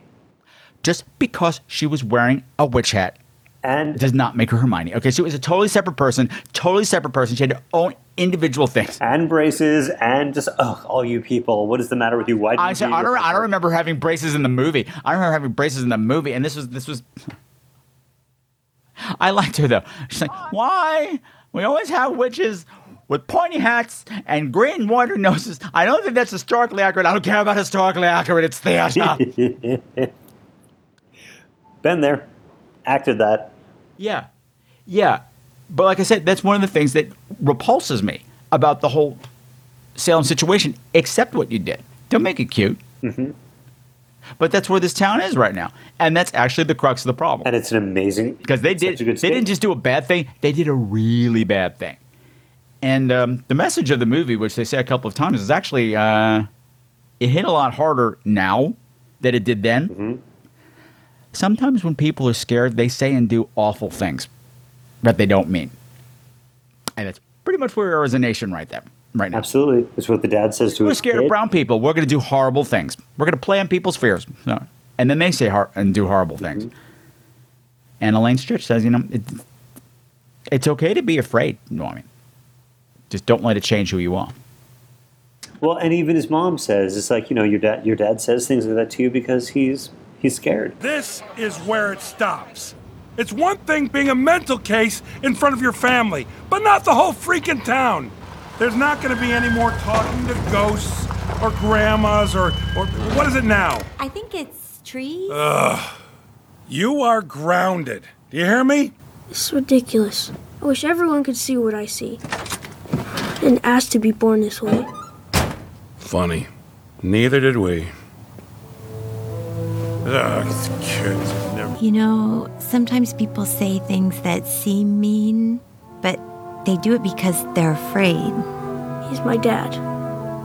Just because she was wearing a witch hat and does not make her Hermione. Okay, she was a totally separate person, totally separate person. She had her own individual things. and braces and just ugh, all you people. What is the matter with you? Why? I you said, I don't, I don't remember having braces in the movie. I don't remember having braces in the movie, and this was this was. I liked her though. She's like, why? We always have witches with pointy hats and green water noses. I don't think that's historically accurate. I don't care about historically accurate. It's theater. (laughs) Been there, acted that. yeah, yeah. But like I said, that's one of the things that repulses me about the whole Salem situation. Accept what you did. Don't make it cute. Mm-hmm. But that's where this town is right now, and that's actually the crux of the problem. And it's an amazing because they did. such a good They didn't just do a bad thing; they did a really bad thing. And um, the message of the movie, which they say a couple of times, is actually uh, it hit a lot harder now than it did then. Mm-hmm. Sometimes when people are scared, they say and do awful things that they don't mean, and that's pretty much where we are as a nation right there, right now. Absolutely, it's what the dad says to us. We're his scared kid. of brown people. We're going to do horrible things. We're going to play on people's fears. So- and then they say hor- and do horrible mm-hmm. things. And Elaine Stritch says, you know, it, it's okay to be afraid, Norman. Just don't let it change who you are. Well, and even his mom says it's like you know your dad. Your dad says things like that to you because he's he's scared. This is where it stops. It's one thing being a mental case in front of your family, but not the whole freaking town. There's not going to be any more talking to ghosts or grandmas or, or what is it now? I think it's trees. Ugh. You are grounded. Do you hear me? This is ridiculous. I wish everyone could see what I see. And ask to be born this way. Funny. Neither did we. Ugh, these kids. Never. You know, sometimes people say things that seem mean, but they do it because they're afraid. He's my dad.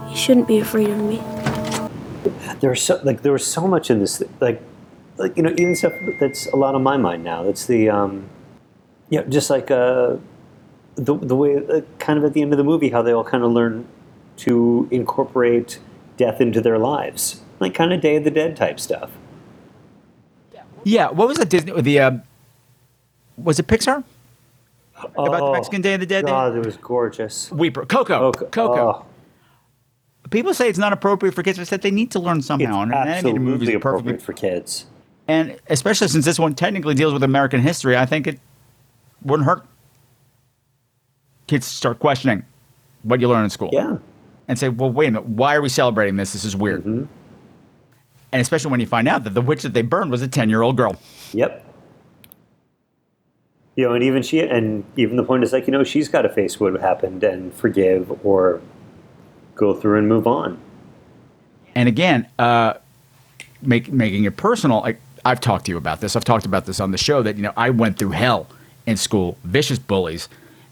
He shouldn't be afraid of me. There's so like there was so much in this like like you know even stuff that's a lot on my mind now. That's the um, you know just like uh, the the way uh, kind of at the end of the movie how they all kind of learn to incorporate death into their lives, like kind of Day of the Dead type stuff. Yeah, what was that Disney? The uh, was it Pixar? About the Oh, Mexican Day of the Dead? God, it was gorgeous. Weeper, Coco, Coco. Oh. People say it's not appropriate for kids, but said they need to learn somehow. and an animated movie Absolutely is perfectly appropriate for kids. And especially since this one technically deals with American history, I think it wouldn't hurt kids to start questioning what you learn in school. Yeah. And say, well, wait a minute, why are we celebrating this? This is weird. Mm-hmm. And especially when you find out that the witch that they burned was a 10 year old girl. Yep. You know, and even she, and even the point is like, you know, she's got to face what happened and forgive or go through and move on. And again, uh, make, making it personal, like I've talked to you about this. I've talked about this on the show that, you know, I went through hell in school, vicious bullies,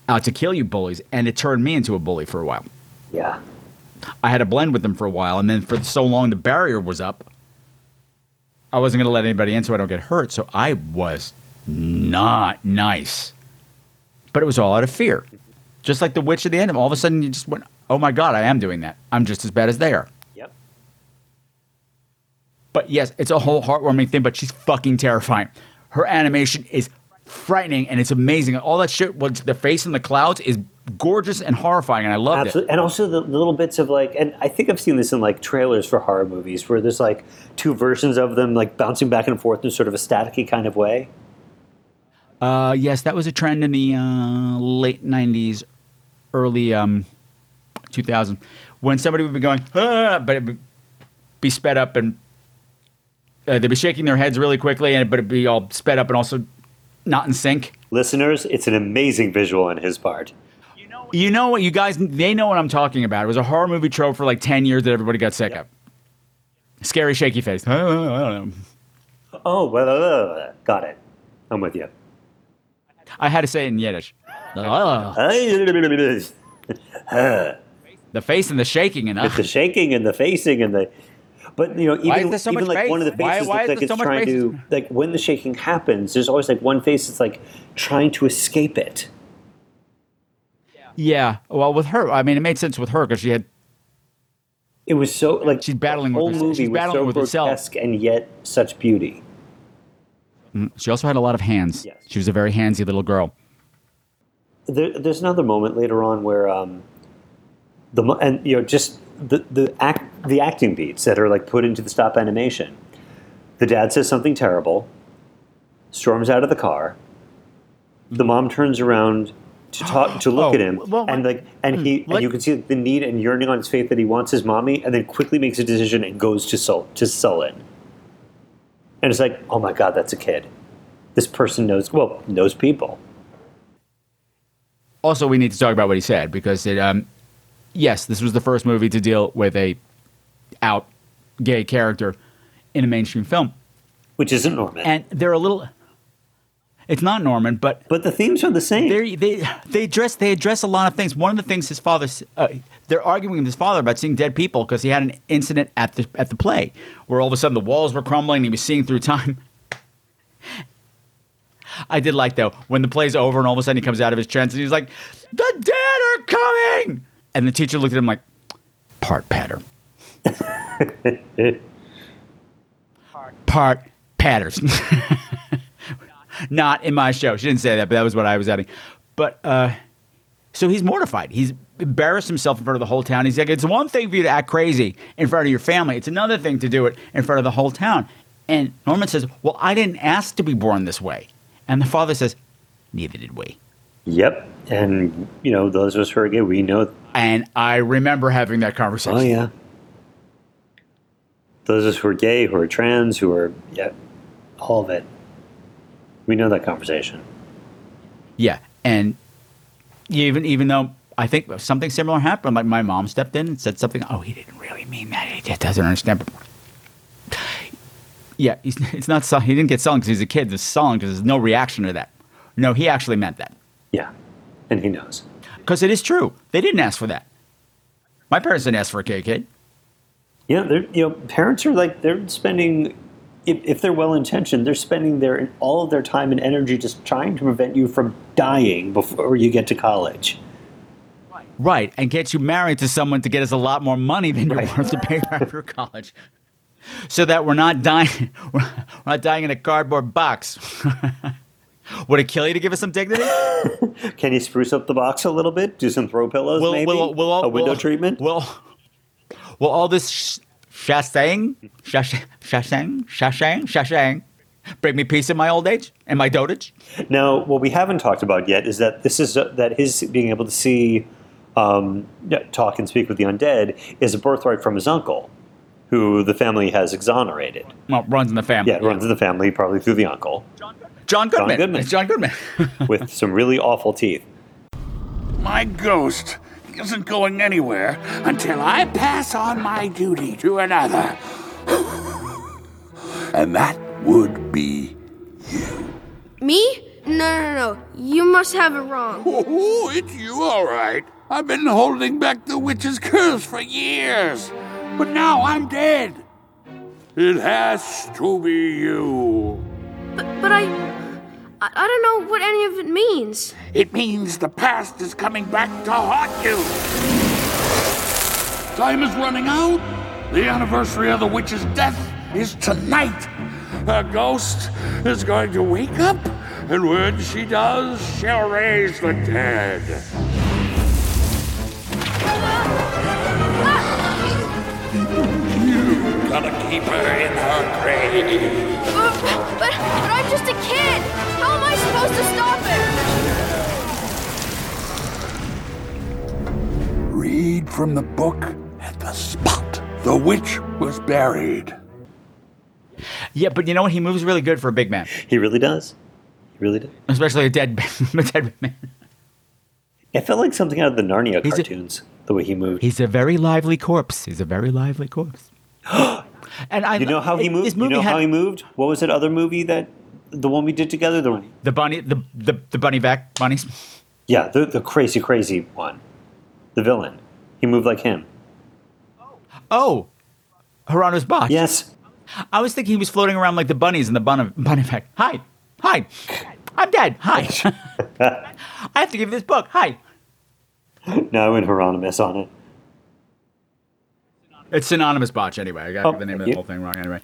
out to kill you bullies, and it turned me into a bully for a while. Yeah. I had to blend with them for a while, and then for so long the barrier was up. I wasn't going to let anybody in so I don't get hurt. So I was not nice, but it was all out of fear. Just like the witch at the end, of all of a sudden you just went, "Oh my god, I am doing that. I'm just as bad as they are." Yep. But yes, it's a whole heartwarming thing. But she's fucking terrifying. Her animation is frightening and it's amazing. All that shit, with the face in the clouds, is gorgeous and horrifying, and I loved Absolutely. And also the little bits of like, and I think I've seen this in like trailers for horror movies where there's like two versions of them like bouncing back and forth in sort of a staticky kind of way. Uh, yes, that was a trend in the uh, late '90s, early um, 2000, when somebody would be going, ah, but it would be sped up and uh, they'd be shaking their heads really quickly, and but it'd be all sped up and also not in sync. Listeners, it's an amazing visual on his part. You know what? You guys, they know what I'm talking about. It was a horror movie trope for like 10 years that everybody got sick of. Scary, shaky face. (laughs) I don't know. Oh, well, uh, got it. I'm with you. I had to say it in Yiddish. Uh, (laughs) the face and the shaking and With the shaking and the facing and the. But you know, even, so even like face? one of the faces why looks like there it's so much trying to like when the shaking happens. There's always like one face that's like trying to escape it. Yeah. Well, with her, I mean, it made sense with her because she had. It was so like she's battling The whole with movie she's was battling so with herself. grotesque and yet such beauty. Mm, She also had a lot of hands. Yes. She was a very handsy little girl. There, there's another moment later on where um, the and you know just the the act the acting beats that are like put into the stop animation. The dad says something terrible, storms out of the car. The mom turns around to talk to look Oh, at him, and like and he and you can see the need and yearning on his face that he wants his mommy, and then quickly makes a decision and goes to Sul to Sullen. And it's like, oh my god, that's a kid. This person knows well knows people. Also, we need to talk about what he said because it. Um, yes, this was the first movie to deal with a out gay character in a mainstream film, which isn't normal And they're a little. It's not Norman, but but the themes are the same. They they they address they address a lot of things. One of the things his father uh, they're arguing with his father about seeing dead people because he had an incident at the at the play where all of a sudden the walls were crumbling and he was seeing through time. I did like though when the play's over and all of a sudden he comes out of his trance and he's like, "The dead are coming!" And the teacher looked at him like, "Part patter." (laughs) Part patterns. (laughs) Not in my show. She didn't say that, but that was what I was adding. But uh, so he's mortified. He's embarrassed himself in front of the whole town. He's like, it's one thing for you to act crazy in front of your family. It's another thing to do it in front of the whole town. And Norman says, well, I didn't ask to be born this way. And the father says, neither did we. Yep, and you know those of us who are gay, we know. And I remember having that conversation. Oh yeah. Those of us who are gay, who are trans, who are yeah, all of it. We know that conversation. Yeah, and even even though I think something similar happened, like my mom stepped in and said something. Oh, he didn't really mean that. He just doesn't understand. Yeah, he's, (laughs) it's not. He didn't get sullen because he's a kid. There's sullen because there's no reaction to that. No, he actually meant that. Yeah, and he knows because it is true. They didn't ask for that. My parents didn't ask for a gay kid. Yeah, they're you know parents are like they're spending. If, if they're well intentioned, they're spending their all of their time and energy just trying to prevent you from dying before you get to college. Right, and get you married to someone to get us a lot more money than you're worth to pay after college, so that we're not dying. (laughs) We're not dying in a cardboard box. (laughs) Would it kill you to give us some dignity? (laughs) Can you spruce up the box a little bit? Do some throw pillows, Will- maybe? will- will- a window treatment? Will, will all this sh- shashang, shash- shashang, shashang, shashang bring me peace in my old age and my dotage? Now, what we haven't talked about yet is that this is that his being able to see, um, talk and speak with the undead is a birthright from his uncle, who the family has exonerated. Well, runs in the family. Yeah, runs in the family, probably through the uncle. John Goodman. John Goodman. It's John Goodman. (laughs) with some really awful teeth. My ghost isn't going anywhere until I pass on my duty to another. (sighs) and that would be you. Me? No, no, no. You must have it wrong. (laughs) Oh, it's you, all right. I've been holding back the witch's curse for years. But now I'm dead. It has to be you. But, but I, I, I don't know what any of it means. It means the past is coming back to haunt you. Time is running out. The anniversary of the witch's death is tonight. Her ghost is going to wake up, and when she does, she'll raise the dead. You gotta keep her in her grave. Uh, but, but, but just a kid. How am I supposed to stop it? Read from the book at the spot the witch was buried. Yeah, but you know what? He moves really good for a big man, He really does. He really does. especially a dead, (laughs) a dead man. It felt like something out of the Narnia He's a- cartoons. the way he moved. He's a very lively corpse. He's a very lively corpse. (gasps) and I, you know how he moved. You know had how he moved. What was that other movie that the one we did together? The the bunny, the the, the bunny back bunnies. yeah, the the crazy crazy one, the villain. He moved like him. Oh, Hieronymus Bosch. Yes. I was thinking he was floating around like the bunnies in the bunny, bunny back. Hi, hi, I'm dead. Hi. (laughs) I have to give you this book. Hi. No, and Hieronymus on it. It's synonymous botch anyway. I got Oh, the name of the whole thing wrong anyway.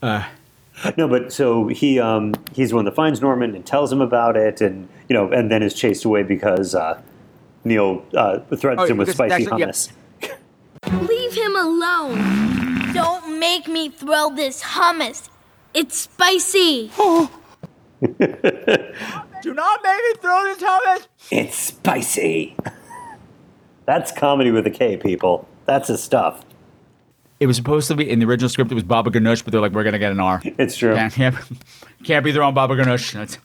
Uh, (laughs) No, but so he um, he's the one that finds Norman and tells him about it, and you know, and then is chased away because uh, Neil uh, threatens Oh, him with because spicy actually- yeah. hummus. (laughs) Leave him alone. Don't make me throw this hummus. It's spicy. (laughs) Do not make me throw this hummus. It's spicy. That's comedy with a K, people. That's his stuff. It was supposed to be in the original script. It was Baba Ganoush, but they're like, we're gonna get an R. It's true. Can't, can't, can't be their own Baba Ganoush. That's-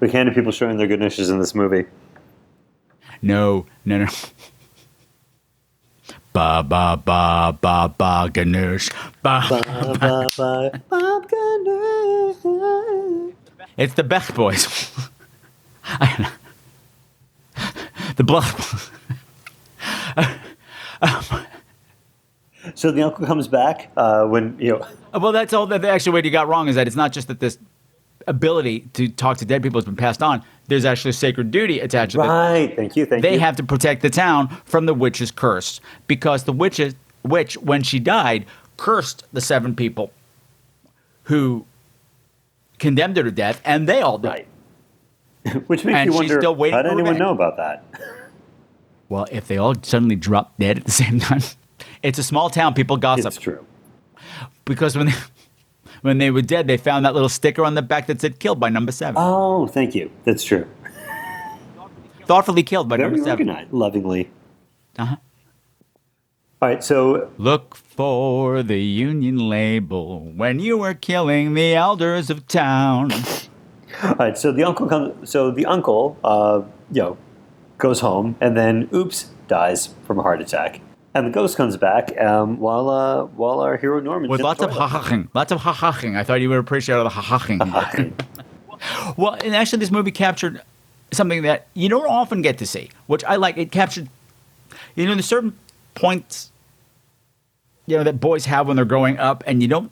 We can't have people showing their goodnesses in this movie. No, no, no. Ba ba ba ba ba Ganoush. Ba, Ba, ba, ba. ganoush. It's the Beach Boys. I don't know. (laughs) So the uncle comes back uh, when you know. Well, that's all. That the actual way you got wrong is that it's not just that this ability to talk to dead people has been passed on. There's actually a sacred duty attached to it. Right. Thank you. Thank they you. They have to protect the town from the witch's curse because the witches, witch, when she died, cursed the seven people who condemned her to death, and they all died. Right. (laughs) Which makes and you wonder. how did anyone know about that? (laughs) Well, if they all suddenly drop dead at the same (laughs) time, it's a small town. People gossip. It's true. Because when they, (laughs) when they were dead, they found that little sticker on the back that said "killed by number seven. Oh, thank you. That's true. Thoughtfully killed by Very number seven. organized, lovingly. Uh-huh. All right. So Look for the Union label when you were killing the elders of town. All right, so the uncle comes. So the uncle, uh, you know, goes home and then, oops, dies from a heart attack. And the ghost comes back um, while uh, while our hero Norman With lots of ha-ha-ing. Lots of ha-ha-ing. I thought you would appreciate all the ha-ha-ing. well, and actually this movie captured something that you don't often get to see, which I like. It captured, you know, there's certain points, you know, that boys have when they're growing up, and you don't,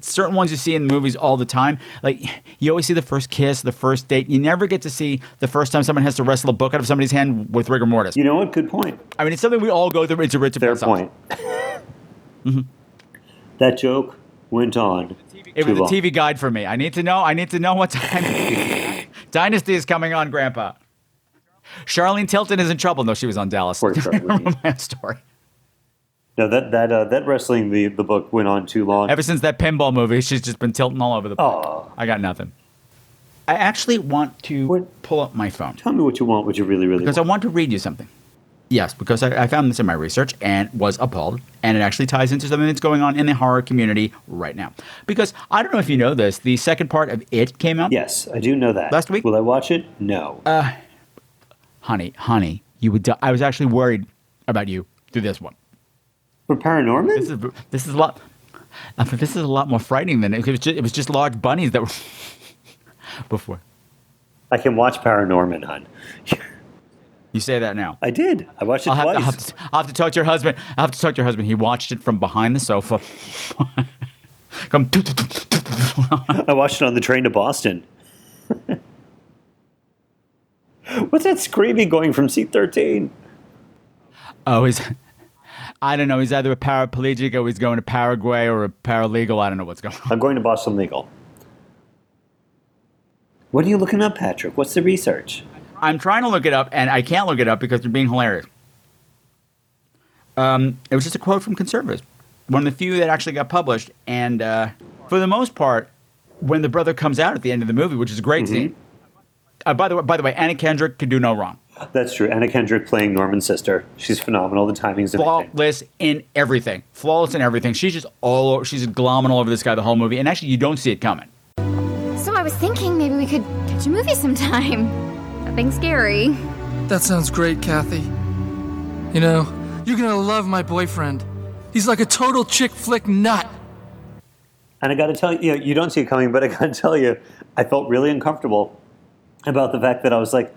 certain ones you see in movies all the time. Like, you always see the first kiss, the first date. You never get to see the first time someone has to wrestle a book out of somebody's hand with rigor mortis. You know what? Good point. I mean, it's something we all go through. It's a rich Fair point. That joke went on. It was a. TV guide for me. I need to know. I need to know what time (laughs) Dynasty is coming on, Grandpa. Charlene Tilton is in trouble. No, she was on Dallas. Romance (laughs) story. No, that that uh, that wrestling the the book went on too long. Ever since that pinball movie, she's just been tilting all over the place. Oh. I got nothing. I actually want to pull up my phone Tell me what you want. What you really really because I want to read you something. Yes, because I, I found this in my research and was appalled, and it actually ties into something that's going on in the horror community right now. Because I don't know if you know this, the second part of It came out. Yes, I do know that. Last week? Will I watch it? No. Uh, honey, honey, you would. Die. I was actually worried about you through this one. For Paranorman? This is this is a lot. I mean, this is a lot more frightening than it, it was. Just, it was just large bunnies that were (laughs) before. I can watch Paranorman, hun. You say that now. I did. I watched it I'll have, twice. I'll, have to, I'll have to talk to your husband. I'll have to talk to your husband. He watched it from behind the sofa. (laughs) Come. I watched it on the train to Boston. (laughs) What's that screaming going from seat 13? Oh, he's. I don't know. He's either a paraplegic or he's going to Paraguay or a paralegal. I don't know what's going on. I'm going to Boston Legal. What are you looking up, Patrick? What's the research? I'm trying to look it up, and I can't look it up because they're being hilarious. Um, it was just a quote from conservatives, one of the few that actually got published. And uh, for the most part, when the brother comes out at the end of the movie, which is a great scene. Uh, by the way, by the way, Anna Kendrick could do no wrong. That's true. Anna Kendrick playing Norman's sister. She's phenomenal. The timing's amazing. flawless in everything. Flawless in everything. She's just all over, she's glomming all over this guy the whole movie. And actually, you don't see it coming. So I was thinking maybe we could catch a movie sometime. Nothing scary. That sounds great, Kathy. You know, you're gonna love my boyfriend. He's like a total chick flick nut. And I got to tell you, you, know, you don't see it coming, but I got to tell you, I felt really uncomfortable about the fact that I was like,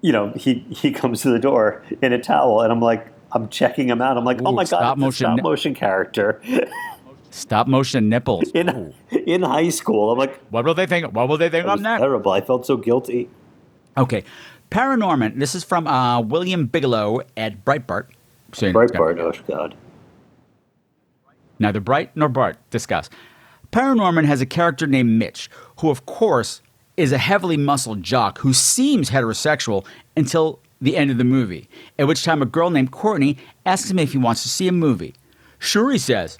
you know, he he comes to the door in a towel, and I'm like, I'm checking him out. I'm like, oh my stop god, motion stop motion character Stop motion nipples. in in high school. I'm like, What will they think? What will they think that I'm next? terrible. I felt so guilty. Okay. Paranorman. This is from uh, William Bigelow at Breitbart. So you know it's got- Breitbart, oh god. Neither Bright nor Bart discuss. Paranorman has a character named Mitch, who, of course, is a heavily muscled jock who seems heterosexual until the end of the movie, at which time a girl named Courtney asks him if he wants to see a movie. Sure, he says.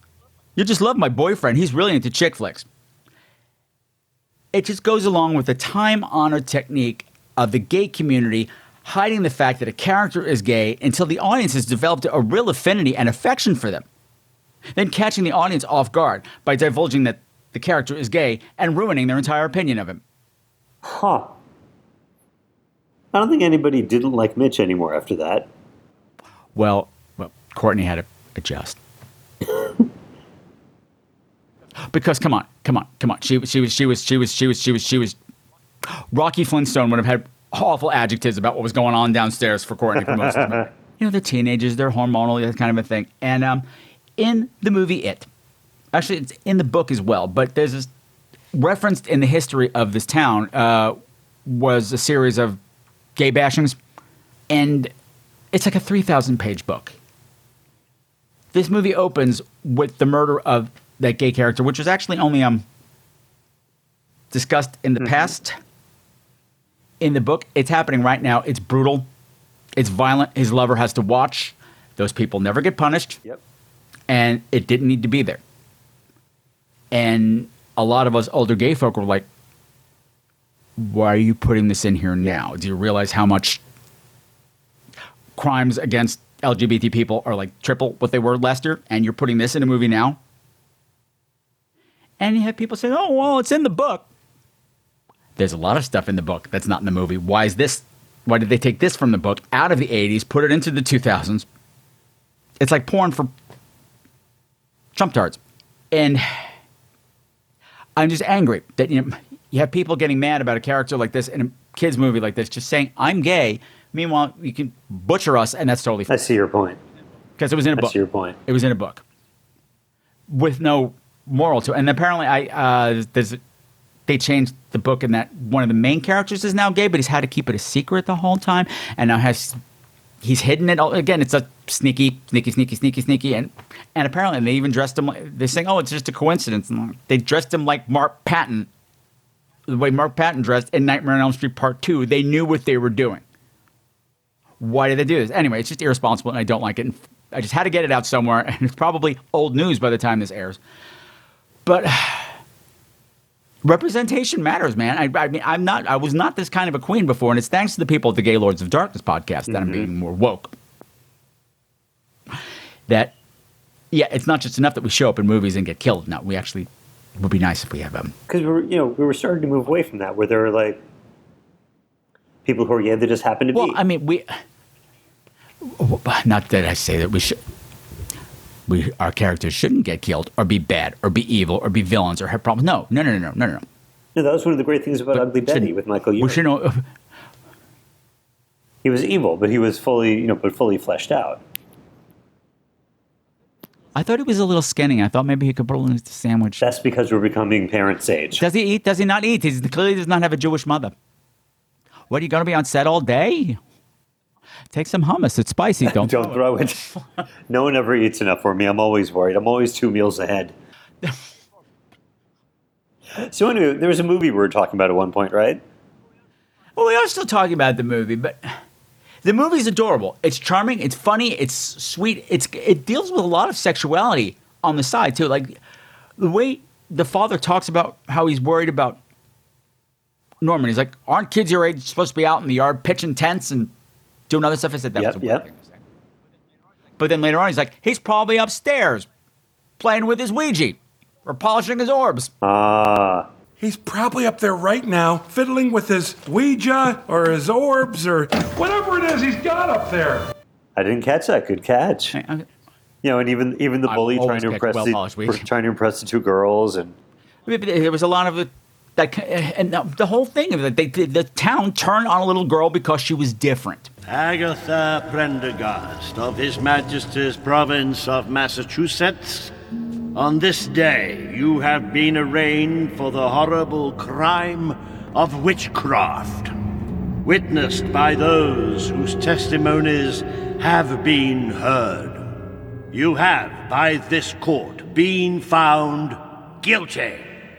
You just love my boyfriend. He's really into chick flicks. It just goes along with the time honored technique of the gay community hiding the fact that a character is gay until the audience has developed a real affinity and affection for them then catching the audience off guard by divulging that the character is gay and ruining their entire opinion of him. Huh. I don't think anybody didn't like Mitch anymore after that. Well, well, Courtney had to adjust. (laughs) because come on, come on, come on. She was she was she was she was she was she was she was Rocky Flintstone would have had awful adjectives about what was going on downstairs for Courtney for most of it. (laughs) You know, they're teenagers, they're hormonal, that kind of a thing. And um, in the movie It, actually, it's in the book as well, but there's this referenced in the history of this town uh, was a series of gay bashings, and it's like a 3,000 page book. This movie opens with the murder of that gay character, which was actually only um discussed in the past. In the book, it's happening right now. It's brutal. It's violent. His lover has to watch. Those people never get punished. Yep. And it didn't need to be there. And a lot of us older gay folk were like, why are you putting this in here now? Do you realize how much crimes against LGBT people are like triple what they were last year? And you're putting this in a movie now? And you have people say, oh, well, it's in the book. There's a lot of stuff in the book that's not in the movie. Why is this? Why did they take this from the book out of the 80s, put it into the 2000s? It's like porn for Trump tards. And I'm just angry that you know you have people getting mad about a character like this in a kids movie like this, just saying I'm gay. Meanwhile, you can butcher us, and that's totally fine. I see your point. Because it was in a book. I see your point. It was in a book with no moral to it. And apparently, I uh, there's they changed the book in that one of the main characters is now gay, but he's had to keep it a secret the whole time, and now has he's hidden it all again. It's a sneaky, sneaky, sneaky, sneaky, sneaky, and and apparently they even dressed him. like They're saying, "Oh, it's just a coincidence." And they dressed him like Mark Patton, the way Mark Patton dressed in Nightmare on Elm Street Part Two. They knew what they were doing. Why did they do this? Anyway, it's just irresponsible, and I don't like it. And I just had to get it out somewhere, (laughs) and it's probably old news by the time this airs. But (sighs) representation matters, man. I, I mean, I'm not. I was not this kind of a queen before, and it's thanks to the people at the Gay Lords of Darkness podcast that I'm mm-hmm. being more woke. That, yeah, it's not just enough that we show up in movies and get killed. No, we actually it would be nice if we have um, them Because we were, you know, we were starting to move away from that, where there are like people who are gay that just happen to Well, be. Well, I mean, we. Not that I say that we should. We our characters shouldn't get killed or be bad or be evil or be villains or have problems. No, no, no, no, no, no, no. no, that was one of the great things about Ugly Betty with Michael We should know. He was evil, but he was fully, you know, but fully fleshed out. I thought he was a little skinny. I thought maybe he could put a sandwich. That's because we're becoming parents' age. Does he eat? Does he not eat? He clearly does not have a Jewish mother. What are you going to be on set all day? Take some hummus. It's spicy. (laughs) Don't, Don't throw it. (laughs) no one ever eats enough for me. I'm always worried. I'm always two meals ahead. (laughs) so anyway, there was a movie we were talking about at one point, right? Well, we are still talking about the movie, but the movie's adorable. It's charming. It's funny. It's sweet. It's it deals with a lot of sexuality on the side too. Like the way the father talks about how he's worried about Norman. He's like, "Aren't kids your age supposed to be out in the yard pitching tents and doing other stuff. I said that Yep, was a yep. weird thing to say. But then later on, he's like, he's probably upstairs playing with his Ouija or polishing his orbs. Ah. He's probably up there right now, fiddling with his Ouija or his orbs or whatever it is he's got up there. I didn't catch that. Good catch. You know, and even even the bully trying to impress well-polished the, trying to impress the two girls, and There was a lot of the, that, eh, and the, the whole thing of it, they, the, the town turned on a little girl because she was different. Agatha Prendergast of His Majesty's province of Massachusetts. On this day, you have been arraigned for the horrible crime of witchcraft, witnessed by those whose testimonies have been heard. You have, by this court, been found guilty.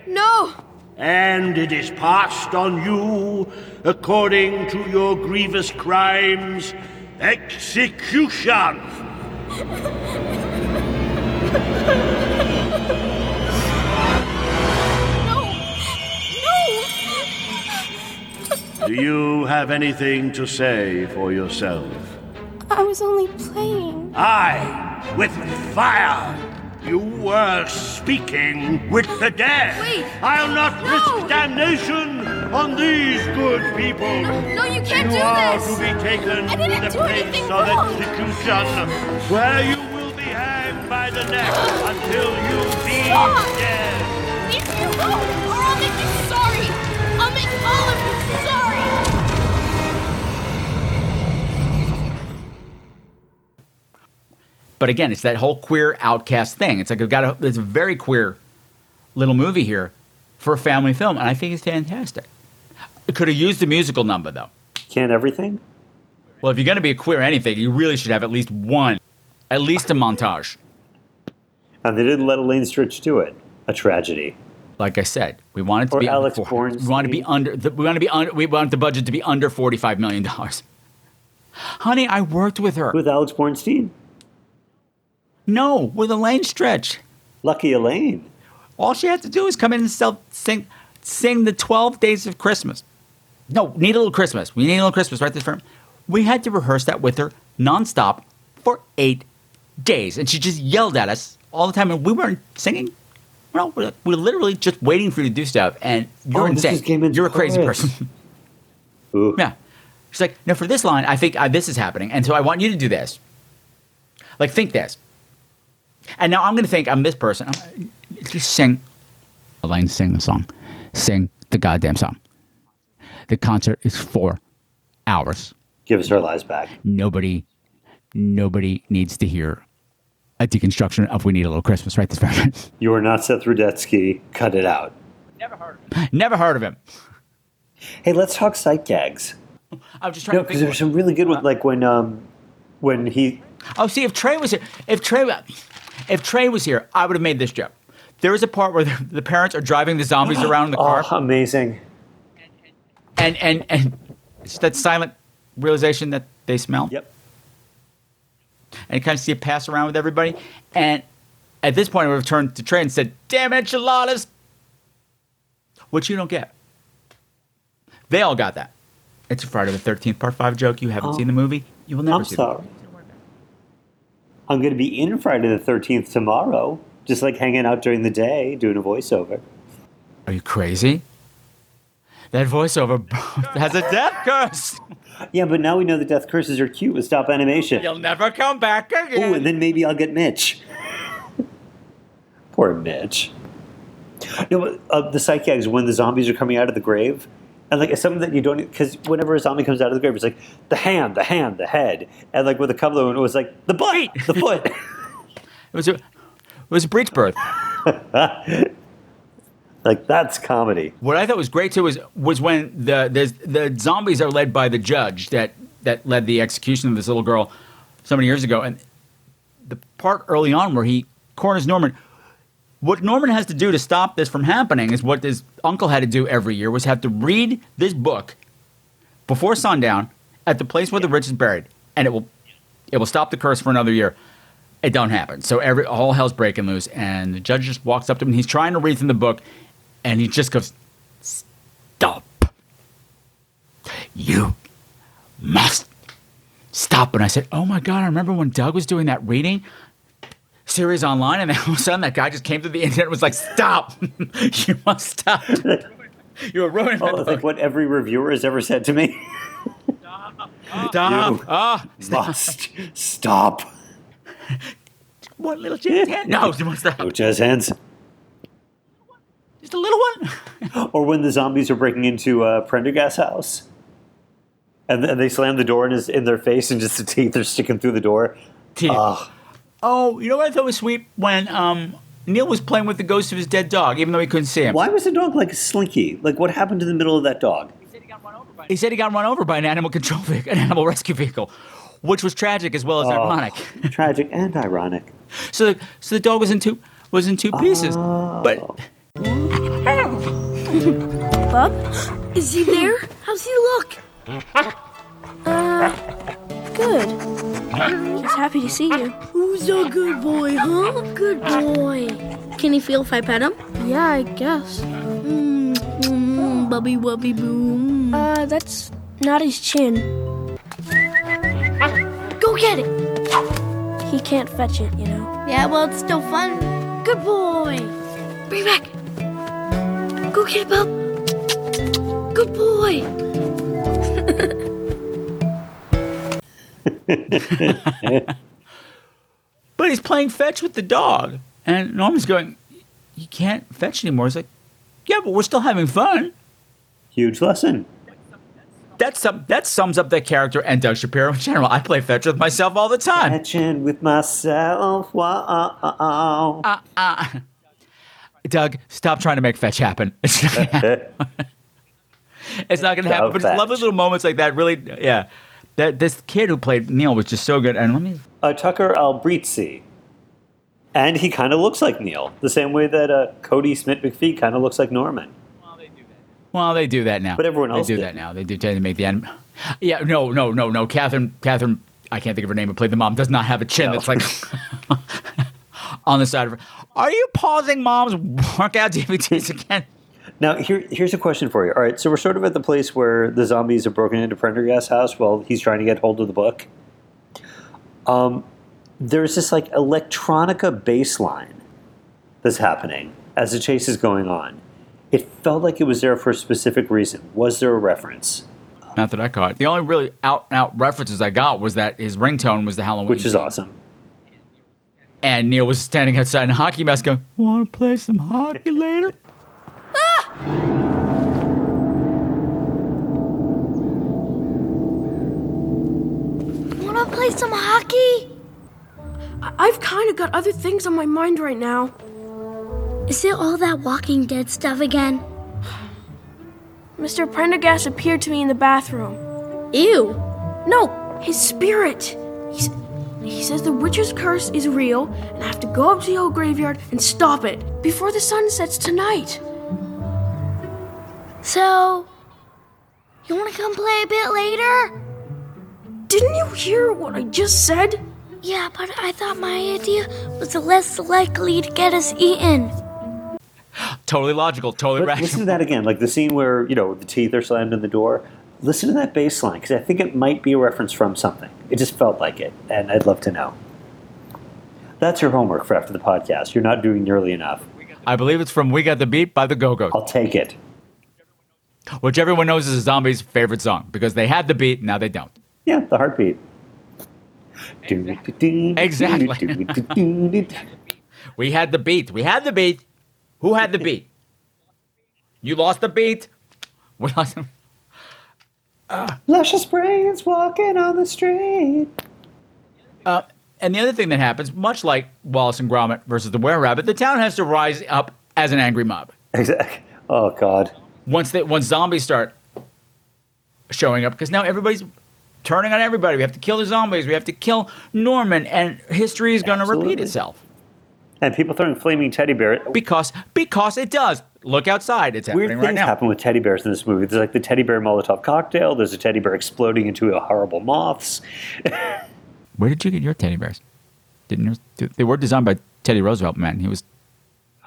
No! And it is passed on you, according to your grievous crimes, execution. No! No! Do you have anything to say for yourself? I was only playing. I, with fire. You were speaking with the dead. Wait. I'll not No. risk damnation on these good people. no, no you can't you do are this. to be taken to the do place of wrong. execution, where you will be hanged by the neck until you be Stop. dead. Leave me alone, or I'll make you sorry. I'll make all of you sorry. But again, it's that whole queer outcast thing. It's like I've got a, it's a very queer little movie here for a family film, and I think it's fantastic. It could have used a musical number though. can't everything. Well, if you're going to be a queer anything, you really should have at least one, at least a montage. And they didn't let Elaine Stritch do it. A tragedy. Like I said, we wanted to Or be Alex under We want to be under. The, we want to be under. We want the budget to be under forty-five million dollars. Honey, I worked with her. With Alex Borstein? No, with Elaine Stritch. Lucky Elaine. All she had to do is come in and sell, sing, sing the Twelve Days of Christmas. No, need a little Christmas. We need a little Christmas, right? This firm. We had to rehearse that with her nonstop for eight days, and she just yelled at us all the time, and we weren't singing. Well, we're, we're literally just waiting for you to do stuff, and you're Oh, insane. You're a crazy person. (laughs) Yeah. She's like, no, for this line, I think uh, this is happening. And so I want you to do this. Like, think this. And now I'm going to think I'm this person. I'm- Just sing. Elaine, sing the song. Sing the goddamn song. The concert is four hours. Give us our lives back. Nobody, nobody needs to hear a deconstruction of We Need a Little Christmas, right? This very (laughs) You are not Seth Rudetsky. Cut it out. Never heard of him. Never heard of him. Hey, let's talk sight gags. I'm just trying No, to because there's some really good ones, like when um, when he Oh, see, if Trey was here, if Trey, if Trey was here, I would have made this joke. There is a part where (laughs) the, parents are driving the zombies around in the (gasps) oh, car, Oh, amazing. and and and it's that silent realization that they smell. Yep. And kind of see it pass around with everybody, and at this point, I would have turned to Trey and said, "Damn enchiladas," which you don't get. They all got that. It's a Friday the Thirteenth Part Five joke. You haven't Oh. seen the movie. You will never I'm see. sorry. I'm going to be in Friday the 13th tomorrow, just like hanging out during the day, doing a voiceover. Are you crazy? That voiceover (laughs) has a death curse. Yeah, but now we know the death curses are cute with stop animation. You'll never come back again. Oh, and then maybe I'll get Mitch. Poor Mitch. No, but uh, the psych gags when the zombies are coming out of the grave, and like it's something that you don't because whenever a zombie comes out of the grave, it's like the hand, the hand, the head, and like with a couple of them, it was like the butt, the foot. (laughs) It was a, it was a breech birth. (laughs) like that's comedy. What I thought was great too was was when the the the zombies are led by the judge that that led the execution of this little girl so many years ago, and the part early on where he corners Norman. What Norman has to do to stop this from happening is what his uncle had to do every year was have to read this book before sundown at the place where the rich is buried, and it will it will stop the curse for another year. It don't happen. So every all hell's breaking loose, and the judge just walks up to him. and He's trying to read from the book, and he just goes, "Stop! You must stop. And I said, oh my God, I remember when Doug was doing that reading series online, and then all of a sudden that guy just came to the internet and was like, stop. (laughs) you must stop. (laughs) you were ruining Oh, like what every reviewer has ever said to me. Stop. You Ah, must stop. One little jazz hand. (laughs) No, you must stop. No jazz hands. Just a little one. Or when the zombies are breaking into uh, Prendergast's house, and they slam the door in his in their face, and just the teeth are sticking through the door. Teeth. Ugh. Oh, you know what I thought was sweet when um, Neil was playing with the ghost of his dead dog, even though he couldn't see him. Why was the dog like slinky? Like what happened to the middle of that dog? He said he got run over by an animal control vehicle, an animal rescue vehicle, which was tragic as well as Oh, ironic. (laughs) tragic and ironic. So, the, so the dog was in two was in two pieces, Oh. but (laughs) Bub? Is he there? How's he look? Uh, good. He's happy to see you. Who's a good boy, huh? Good boy. Can he feel if I pet him? Yeah, I guess. Mm, mm, bubby wubby boom. Uh, that's not his chin. Go get it. He can't fetch it, you know. Yeah, well, it's still fun. Good boy. Bring it back. Go get it, bub. Good boy. (laughs) (laughs) but he's playing fetch with the dog, and Norman's going, "You can't fetch anymore." He's like, "Yeah, but we're still having fun." Huge lesson. That sum that sums up that character and Doug Shapiro in general. I play fetch with myself all the time. Fetching with myself. Wow. Uh, uh. Doug, stop trying to make fetch happen. (laughs) It's not gonna happen. (laughs) it's not gonna happen. But it's lovely little moments like that. Really, yeah. That this kid who played Neil was just so good. And let me uh, Tucker Albrizzi. And he kind of looks like Neil, the same way that uh, Kodi Smit-McPhee kind of looks like Norman. Well, they do that Well, they do that now. But everyone else they do did. that now. They do tend to make the end. Yeah, no, no, no, no. Catherine, Catherine, I can't think of her name, but played the mom. Does not have a chin that's like (laughs) on the side of her. Are you pausing mom's workout DVDs again? (laughs) Now, here, here's a question for you. All right, so we're sort of at the place where the zombies have broken into Prendergast's house while he's trying to get hold of the book. Um, there's this like electronica bass line that's happening as the chase is going on. It felt like it was there for a specific reason. Was there a reference? Not that I caught. The only really out and out references I got was that his ringtone was the Halloween, Which is theme. awesome. And Neil was standing outside in a hockey mask going, Want to play some hockey later? Wanna play some hockey? I- I've kind of got other things on my mind right now. Is it all that Walking Dead stuff again? Mr. Prendergast appeared to me in the bathroom. Ew. No, his spirit. He's, he says the witch's curse is real, and I have to go up to the old graveyard and stop it before the sun sets tonight. So, you wanna come play a bit later? Didn't you hear what I just said? Yeah, but I thought my idea was less likely to get us eaten. Totally logical, totally But rational. listen to that again, like the scene where you know the teeth are slammed in the door. Listen to that bass line because I think it might be a reference from something. It just felt like it, and I'd love to know. That's your homework for after the podcast. You're not doing nearly enough. I believe it's from We Got the Beat by the Go Go. I'll take it. Which everyone knows is a zombie's favorite song because they had the beat, now they don't. Yeah, the heartbeat. Exactly. We had the beat. We had the beat. Who had the beat? You lost the beat. (laughs) We lost. them. Luscious brains walking on the street. Uh, and the other thing that happens, much like Wallace and Gromit versus the Were Rabbit, the town has to rise up as an angry mob. Exactly. Oh God. Once they, once zombies start showing up, because now everybody's turning on everybody. We have to kill the zombies. We have to kill Norman, and history is going to repeat itself And people throwing flaming teddy bear. because because it does. Look outside; it's Weird happening things right now. happen with teddy bears in this movie. There's like the teddy bear Molotov cocktail. There's a teddy bear exploding into a horrible moths. (laughs) Where did you get your teddy bears? Didn't they were designed by Teddy Roosevelt? Man, he was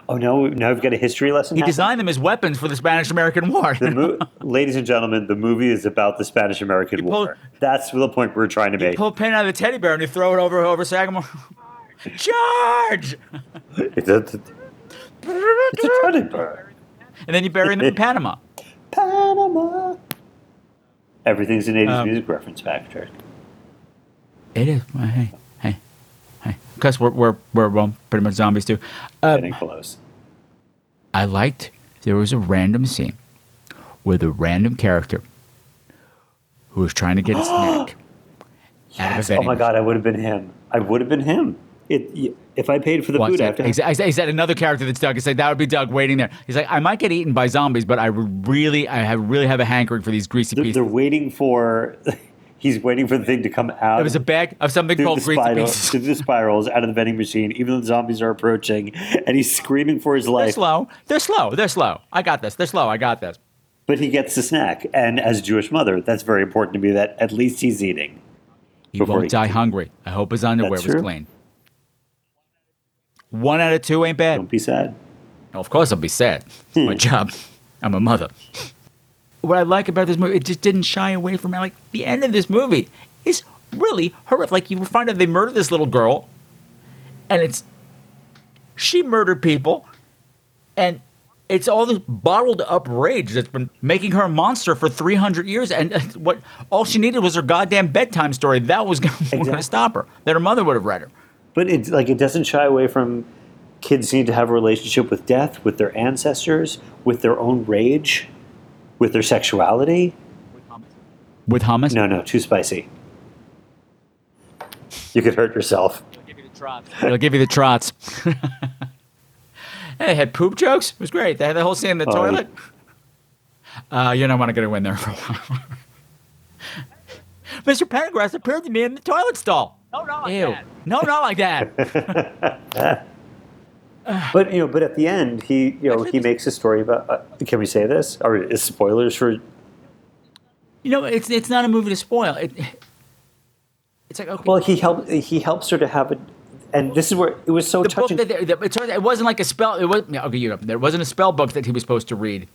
Oh no! Now we've got a history lesson. He happening? designed them as weapons for the Spanish-American War. The mo- (laughs) ladies and gentlemen, the movie is about the Spanish-American War. That's the point we're trying to make. Pull a pin out of the teddy bear and you throw it over over Sagamore. (laughs) Charge! It's a, it's a teddy bear. And then you bury them in (laughs) Panama. Panama. Everything's an 80s Um, music reference, Patrick. It is. Well, hey, hey, hey. Because we're, we're, we're well, pretty much zombies too. Um, Getting close. I liked there was a random scene with a random character who was trying to get his (gasps) snack. out of a Yes. Oh my God! I would have been him. I would have been him. It, if I paid for the food, I have to. He said, he said- he said another character that's Doug. He said that would be Doug waiting there. He's like, I might get eaten by zombies, but I really, I have really have a hankering for these greasy They're, pieces. they're waiting for. He's waiting for the thing to come out. It was a bag of something called the spiral- pieces. through the spirals out of the vending machine, even though the zombies are approaching, and he's screaming for his life. They're slow. They're slow. They're slow. I got this. They're slow. I got this. But he gets the snack, and as a Jewish mother, that's very important to me. That at least he's eating. He won't he- die hungry. I hope his underwear That's was true. clean. One out of two ain't bad. Don't be sad. Of course, I'll be sad. My hmm. job. I'm a mother. What I like about this movie, it just didn't shy away from it. Like the end of this movie is really horrific. Like you find out they murdered this little girl, and it's she murdered people, and it's all this bottled up rage that's been making her a monster for 300 years. And (laughs) what all she needed was her goddamn bedtime story. That was (laughs) going to stop her. That her mother would have read her. But it's like it doesn't shy away from kids need to have a relationship with death, with their ancestors, with their own rage, with their sexuality. With hummus? No, no, too spicy. You could hurt yourself. It'll give you the trots. I'll give you the (laughs) hey, they had poop jokes. It was great. They had the whole scene in the Oh, toilet. Uh, you don't want to get a win there for a while. (laughs) Mr. Pendergrass appeared to me in the toilet stall. No, not like Ew. No, not like that. (laughs) But you know, but at the end, he you know he makes a story about. Uh, can we say this? Or is spoilers for? You know, it's it's not a movie to spoil. It, it's like okay. Well, he helped. He helps her to have it, and this is where it was so the touching. book that, they- that- it's- it wasn't like a spell. It was okay. You know, there wasn't a spell book that he was supposed to read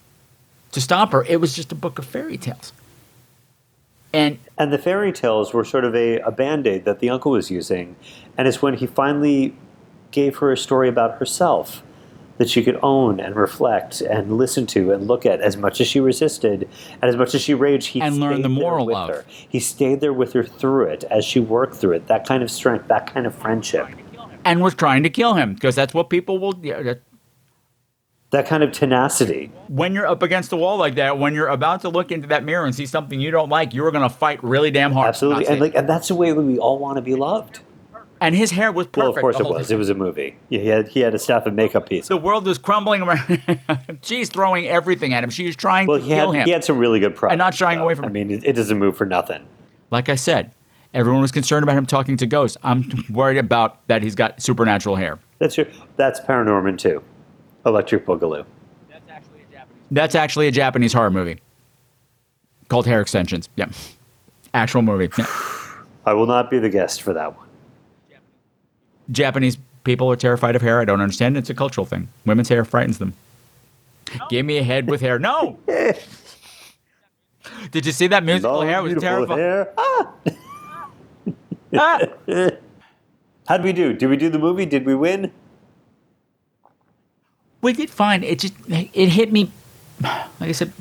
to stop her. It was just a book of fairy tales. And and the fairy tales were sort of a, a band-aid that the uncle was using and it's when he finally gave her a story about herself that she could own and reflect and listen to and look at as much as she resisted and as much as she raged he And learn stayed the there moral with of. her. he stayed there with her through it as she worked through it that kind of strength that kind of friendship and was trying to kill him because that's what people will. Yeah, that, that kind of tenacity when you're up against the wall like that, when you're about to look into that mirror and see something you don't like, you're going to fight really damn hard. absolutely and like and that's the way we all want to be loved and his hair was perfect. well of course it was time. it was a movie yeah, he had he had a staff and makeup piece The world was crumbling around. (laughs) She's throwing everything at him. She's trying well to he kill had him. he had some really good props and not shying away from I mean, it, it doesn't move for nothing. Like I said, everyone was concerned about him talking to ghosts. I'm worried about that he's got supernatural hair. That's your. That's Paranorman too. Electric Boogaloo. That's actually a Japanese horror movie called Hair Extensions. Yep. Actual movie. Yeah. (sighs) I will not be the guest for that one. Japanese people are terrified of hair. I don't understand. It's a cultural thing. Women's hair frightens them. Give me a head with hair. No. (laughs) Did you see that musical hair? It was terrifying. hair. Ah. Ah. (laughs) How did we do? Did we do the movie? Did we win? We did fine. It just it hit me. Like I said,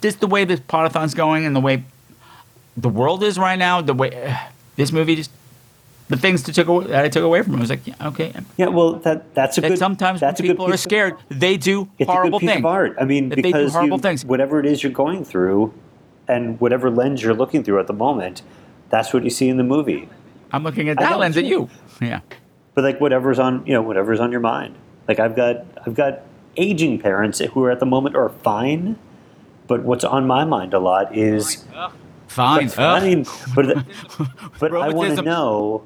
just the way this podathon's going and the way the world is right now. The way this movie just the things that took away, that I took away from it I was like, yeah, okay. Yeah, well, that that's a That good. sometimes that's when a good people are piece of- scared, they do It's horrible a good piece things. of art. I mean, That they do because horrible you, things. whatever it is you're going through, and whatever lens you're looking through at the moment, that's what you see in the movie. I'm looking at I that lens at you. Yeah. But like whatever's on, you know, whatever's on your mind. Like I've got, I've got aging parents who are at the moment are fine, but what's on my mind a lot is fine, fine. But but I (laughs) want to know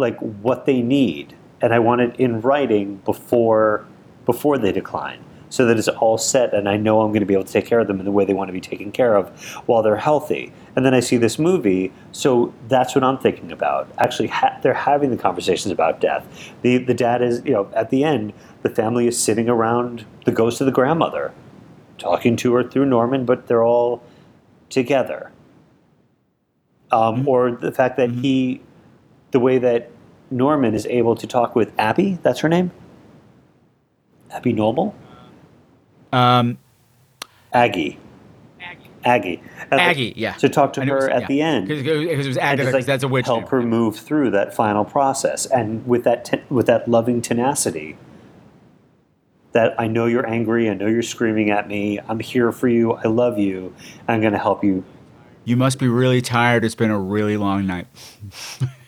like what they need, and I want it in writing before before they decline. so that it's all set and I know I'm going to be able to take care of them in the way they want to be taken care of while they're healthy. And then I see this movie, so that's what I'm thinking about. Actually, ha- they're having the conversations about death. The the dad is, you know, at the end, the family is sitting around the ghost of the grandmother, talking to her through Norman, but they're all together. Um, Or the fact that he, the way that Norman is able to talk with Abby, that's her name? Abby Noble? Um, Aggie. Aggie. Like, Aggie, yeah. To talk to I knew it her was- at yeah. the end. Because it was Agatha, just, 'cause that's a witch To Help her move through that final process, and with that ten- with that loving tenacity. That I know you're angry. I know you're screaming at me. I'm here for you. I love you. I'm going to help you. You must be really tired. It's been a really long night. (laughs)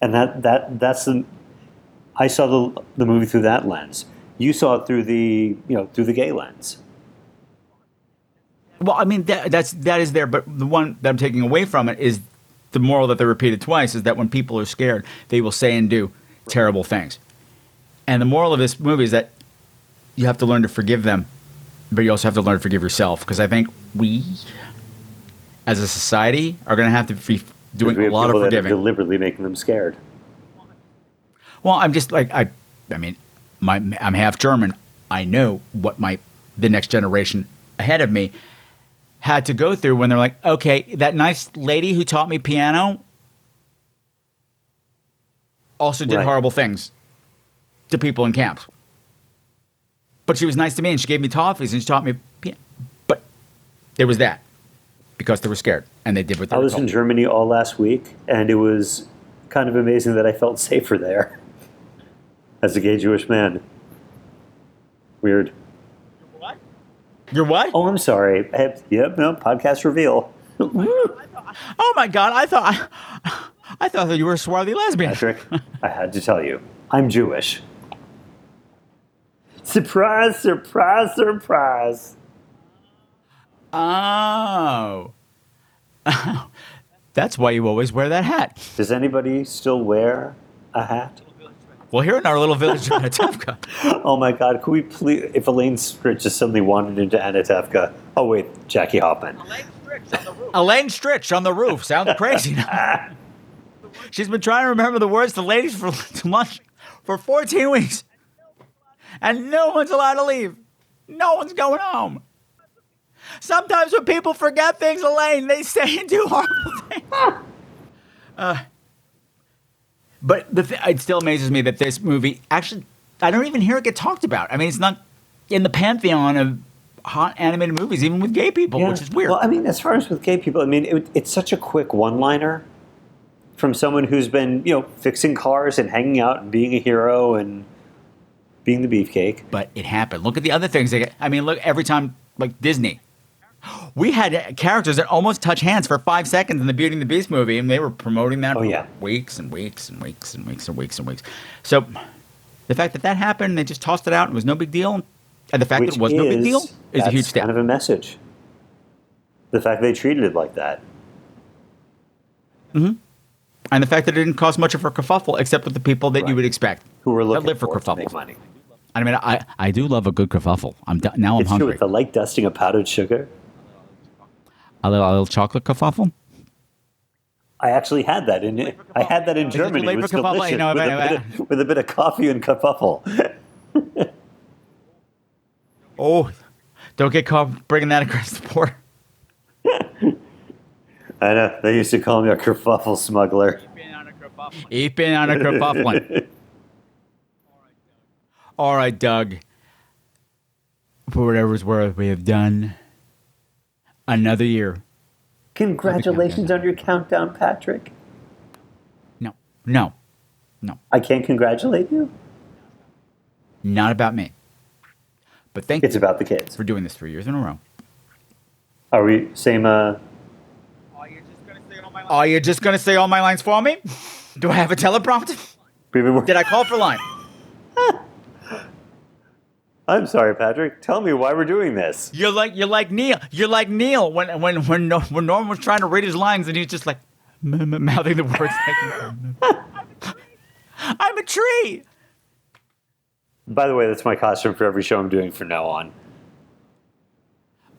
And that that that's the. I saw the the movie through that lens. You saw it through the you know through the gay lens. Well, I mean that, that's that is there, but the one that I'm taking away from it is the moral that they repeated twice is that when people are scared, they will say and do terrible things. And the moral of this movie is that you have to learn to forgive them, but you also have to learn to forgive yourself. Because I think we, as a society, are going to have to be doing a lot of forgiving. deliberately making them scared. Well, I'm just like I. I mean, my I'm half German. I know what my the next generation ahead of me had to go through when they're like, okay, that nice lady who taught me piano also did Right. horrible things to people in camps. But she was nice to me and she gave me toffees and she taught me piano. But there was that because they were scared and they did what they I were was told. in Germany all last week, and it was kind of amazing that I felt (laughs) safer there as a gay Jewish man. Weird. You're what? Oh, I'm sorry. Eh, Yep, no, podcast reveal. (laughs) Oh my god! I thought I thought that you were a swarthy lesbian. Patrick, I had to tell you, I'm Jewish. Surprise, surprise, surprise. Oh. (laughs) That's why you always wear that hat. Does anybody still wear a hat? Well, here in our little village of Anatevka. (laughs) Oh my God! Could we please? If Elaine Stritch just suddenly wandered into Anatevka. Oh wait, Jackie Hoffman. Elaine Stritch on the roof. Sounds crazy. (laughs) She's been trying to remember the words to ladies for lunch for 14 weeks. And no one's allowed to leave. No one's going home. Sometimes when people forget things, Elaine, they say and do horrible things. (laughs) Uh, but the th- it still amazes me that this movie actually, I don't even hear it get talked about. I mean, it's not in the pantheon of hot animated movies, even with gay people, Yeah. which is weird. Well, I mean, as far as with gay people, I mean, it, it's such a quick one-liner from someone who's been, you know, fixing cars and hanging out and being a hero and being the beefcake. But it happened. Look at the other things. They get, I mean, look every time, like Disney. We had characters that almost touch hands for five seconds in the Beauty and the Beast movie, and they were promoting that for yeah. weeks and weeks and weeks and weeks and weeks and weeks. So the fact that that happened, they just tossed it out, and it was no big deal, and the fact Which that it was no big deal is a huge step. kind of a message. The fact they treated it like that. hmm And the fact that it didn't cost much of a kerfuffle, except with the people that you would expect who were that looking live for for it to make kerfuffles. money. I mean, I, I do love a good kerfuffle. I'm now I'm It's true hungry. with the light dusting of powdered sugar. A little, a little chocolate kerfuffle. I actually had that in I had that in Is it too Germany. It was delicious You know, with, but- a bit of, with a bit of coffee and kerfuffle. (laughs) Oh, don't get caught bringing that across the border. (laughs) I know they used to call me a kerfuffle smuggler. Eat been on a kerfuffle. (laughs) All right, Doug. For whatever it's worth, we have done another year. Congratulations on your countdown, Patrick. No, no, no, I can't congratulate you. not about me. But thank It's about the kids. for doing this three years in a row. Are we same? Uh, Are you just going to say all my lines for me? Do I have a teleprompter? we've been wor- Did I call for line? (laughs) I'm sorry, Patrick. Tell me why we're doing this. You're like you're like Neil. You're like Neil when when when when Norm was trying to read his lines and he's just like m- m- mouthing the words. like, (laughs) I'm a tree. By the way, that's my costume for every show I'm doing from now on.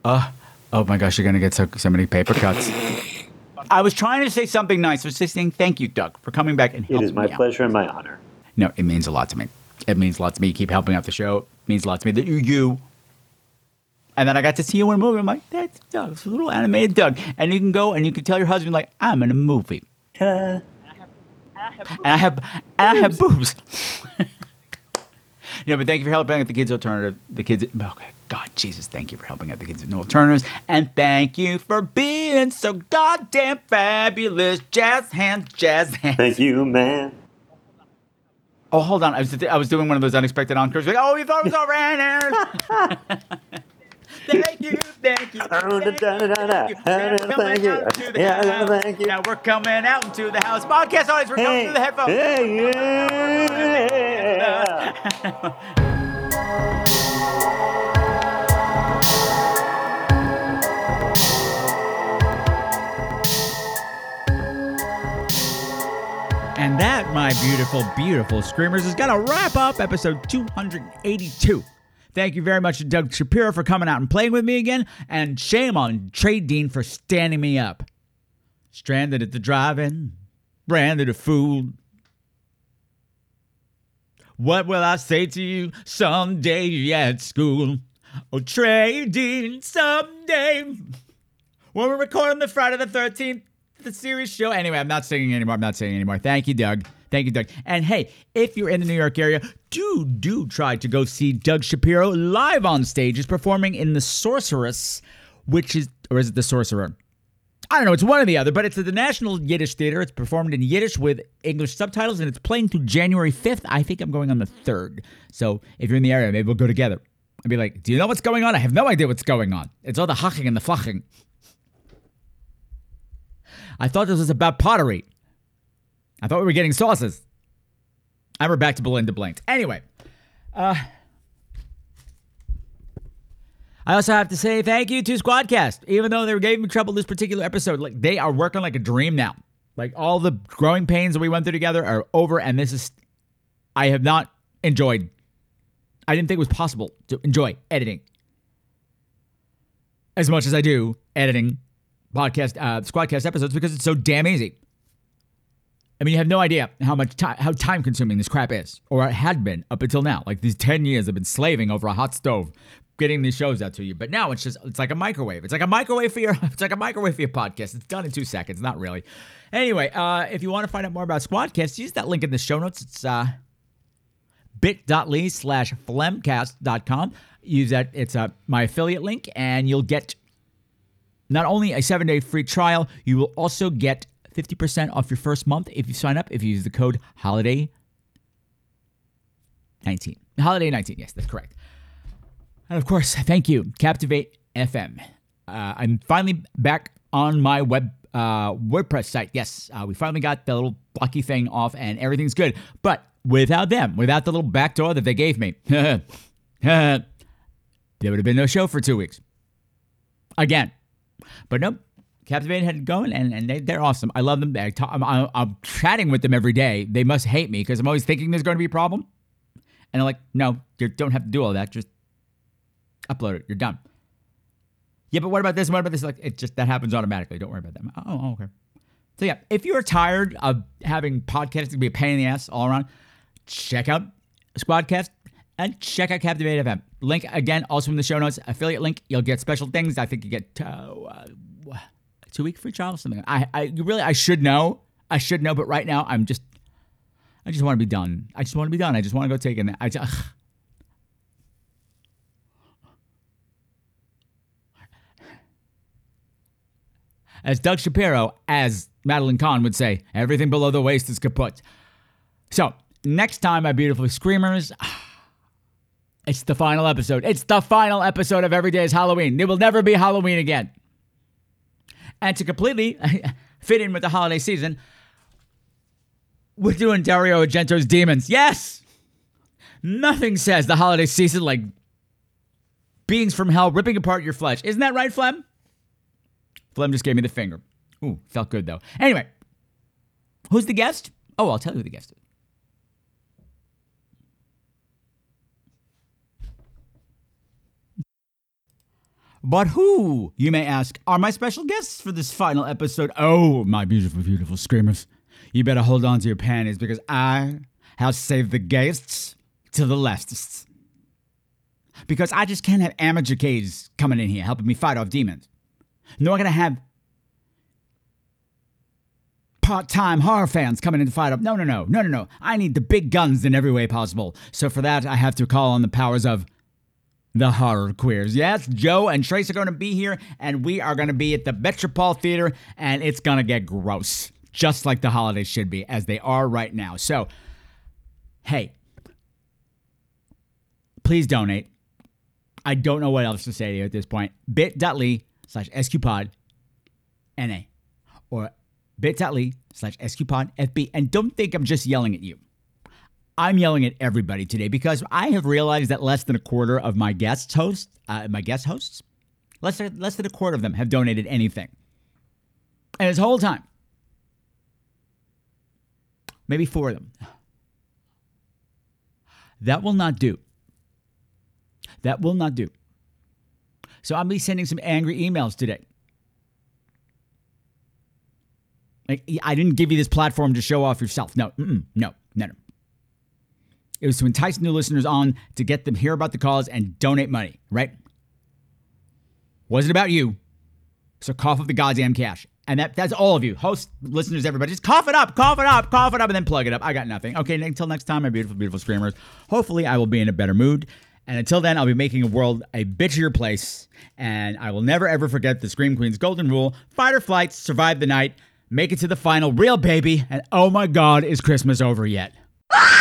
Uh, oh my gosh, you're gonna get so, so many paper cuts. (laughs) I was trying to say something nice. I was just saying thank you, Doug, for coming back and It helping is my me out. pleasure and my honor. No, it means a lot to me. It means a lot to me. You keep helping out the show. It means a lot to me that you you. And then I got to see you in a movie. I'm like, that's Doug. It's a little animated Doug. And you can go and you can tell your husband like, I'm in a movie. and I have I have boobs. (laughs) Yeah, but thank you for helping out the kids alternative. The kids. Okay, God, Jesus, thank you for helping out the kids with no alternatives, and thank you for being so goddamn fabulous, jazz hands, jazz hands. Thank you, man. Oh, hold on, I was I was doing one of those unexpected encores. Like, oh, we thought it was over, (laughs) Thank you, thank you. Thank you. Thank you. Yeah, thank you. Now we're coming out into the house. Podcast audience, we're coming through the headphones. hey, (laughs) And that, my beautiful, beautiful screamers, is going to wrap up episode 282. Thank you very much to Doug Shapiro for coming out and playing with me again, and shame on Trey Dean for standing me up. Stranded at the drive-in, branded a fool. What will I say to you someday at school? Oh, Trey Dean, someday. When we're recording the Friday the 13th, the series show. Anyway, I'm not singing anymore. I'm not singing anymore. Thank you, Doug. Thank you, Doug. And hey, if you're in the New York area, do do try to go see Doug Shapiro live on stage. He's performing in the Sorceress, which is or is it the Sorcerer? I don't know. It's one or the other, but it's at the National Yiddish Theater. It's performed in Yiddish with English subtitles, and it's playing through January 5th. I think I'm going on the 3rd. So if you're in the area, maybe we'll go together. I'd be like, Do you know what's going on? I have no idea what's going on. It's all the haching and the flaching. I thought this was about pottery. I thought we were getting sauces. And we're back to Belinda Blanks. Anyway, uh, I also have to say thank you to Squadcast. Even though they gave me trouble this particular episode, like they are working like a dream now. Like all the growing pains that we went through together are over, and this is I have not enjoyed. I didn't think it was possible to enjoy editing as much as I do editing podcast uh, Squadcast episodes because it's so damn easy. I mean, you have no idea how much time, how time consuming this crap is, or it had been up until now. Like these ten years, I've been slaving over a hot stove, getting these shows out to you. But now it's just it's like a microwave. It's like a microwave for your (laughs) it's like a microwave for your podcast. It's done in two seconds. Not really. Anyway, uh, if you want to find out more about Squadcast, use that link in the show notes. It's uh, bit.ly slash flemcast.com. Use that. It's uh, my affiliate link, and you'll get not only a seven day free trial, you will also get 50% off your first month if you sign up if you use the code holiday 19 holiday 19 yes that's correct. And of course thank you captivate fm uh, i'm finally back on my web uh, wordpress site. Yes uh, we finally got the little blocky thing off and everything's good. But without them without the little back door that they gave me (laughs) there would have been no show for two weeks. Again but nope Captivate had going, and, and they, they're awesome. I love them. I talk, I'm, I'm, I'm chatting with them every day. They must hate me because I'm always thinking there's going to be a problem. And they're like, no, you don't have to do all that. Just upload it. You're done. Yeah, but what about this? What about this? Like, it just that happens automatically. Don't worry about that. Oh, oh, okay. So yeah, if you're tired of having podcasting be a pain in the ass all around, check out Squadcast and check out Captivate FM. Link again, also in the show notes. Affiliate link. You'll get special things. I think you get. Uh, two week free trial or something. I, I really, I should know. I should know, but right now I'm just, I just want to be done. I just want to be done. I just want to go take it. I just, ugh. As Doug Shapiro, as Madeline Kahn would say, everything below the waist is kaput. So next time, my beautiful screamers. It's the final episode. It's the final episode of Every Day is Halloween. It will never be Halloween again. And to completely (laughs) fit in with the holiday season, we're doing Dario Argento's Demons. Yes! Nothing says the holiday season like beings from hell ripping apart your flesh. Isn't that right, Flem? Flem just gave me the finger. Ooh, felt good though. Anyway, who's the guest? Oh, I'll tell you who the guest is. But who, you may ask, are my special guests for this final episode? Oh, my beautiful, beautiful screamers. You better hold on to your panties because I have saved the gaysts to the leftists. Because I just can't have amateur K's coming in here helping me fight off demons. Nor gonna have part-time horror fans coming in to fight up. No, no, no, no, no, no. I need the big guns in every way possible. So for that, I have to call on the powers of the horror queers. Yes, Joe and Trace are going to be here, and we are going to be at the Metropole Theater, and it's going to get gross, just like the holidays should be, as they are right now. So, hey, please donate. I don't know what else to say to you at this point. bit.ly slash sqpod na or bit.ly slash sqpod fb. And don't think I'm just yelling at you. I'm yelling at everybody today because I have realized that less than a quarter of my guest hosts, uh, my guest hosts, less than, less than a quarter of them have donated anything. And this whole time, maybe four of them. That will not do. That will not do. So I'm be sending some angry emails today. Like, I didn't give you this platform to show off yourself. No, no, no, no. It was to entice new listeners on to get them hear about the cause and donate money, right? Wasn't about you. So cough up the goddamn cash. And that, that's all of you, hosts, listeners, everybody. Just cough it up, cough it up, cough it up, and then plug it up. I got nothing. Okay, until next time, my beautiful, beautiful screamers. Hopefully, I will be in a better mood. And until then, I'll be making a world a bitchier place. And I will never, ever forget the Scream Queen's golden rule fight or flight, survive the night, make it to the final, real baby. And oh my God, is Christmas over yet? (laughs)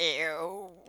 Ew.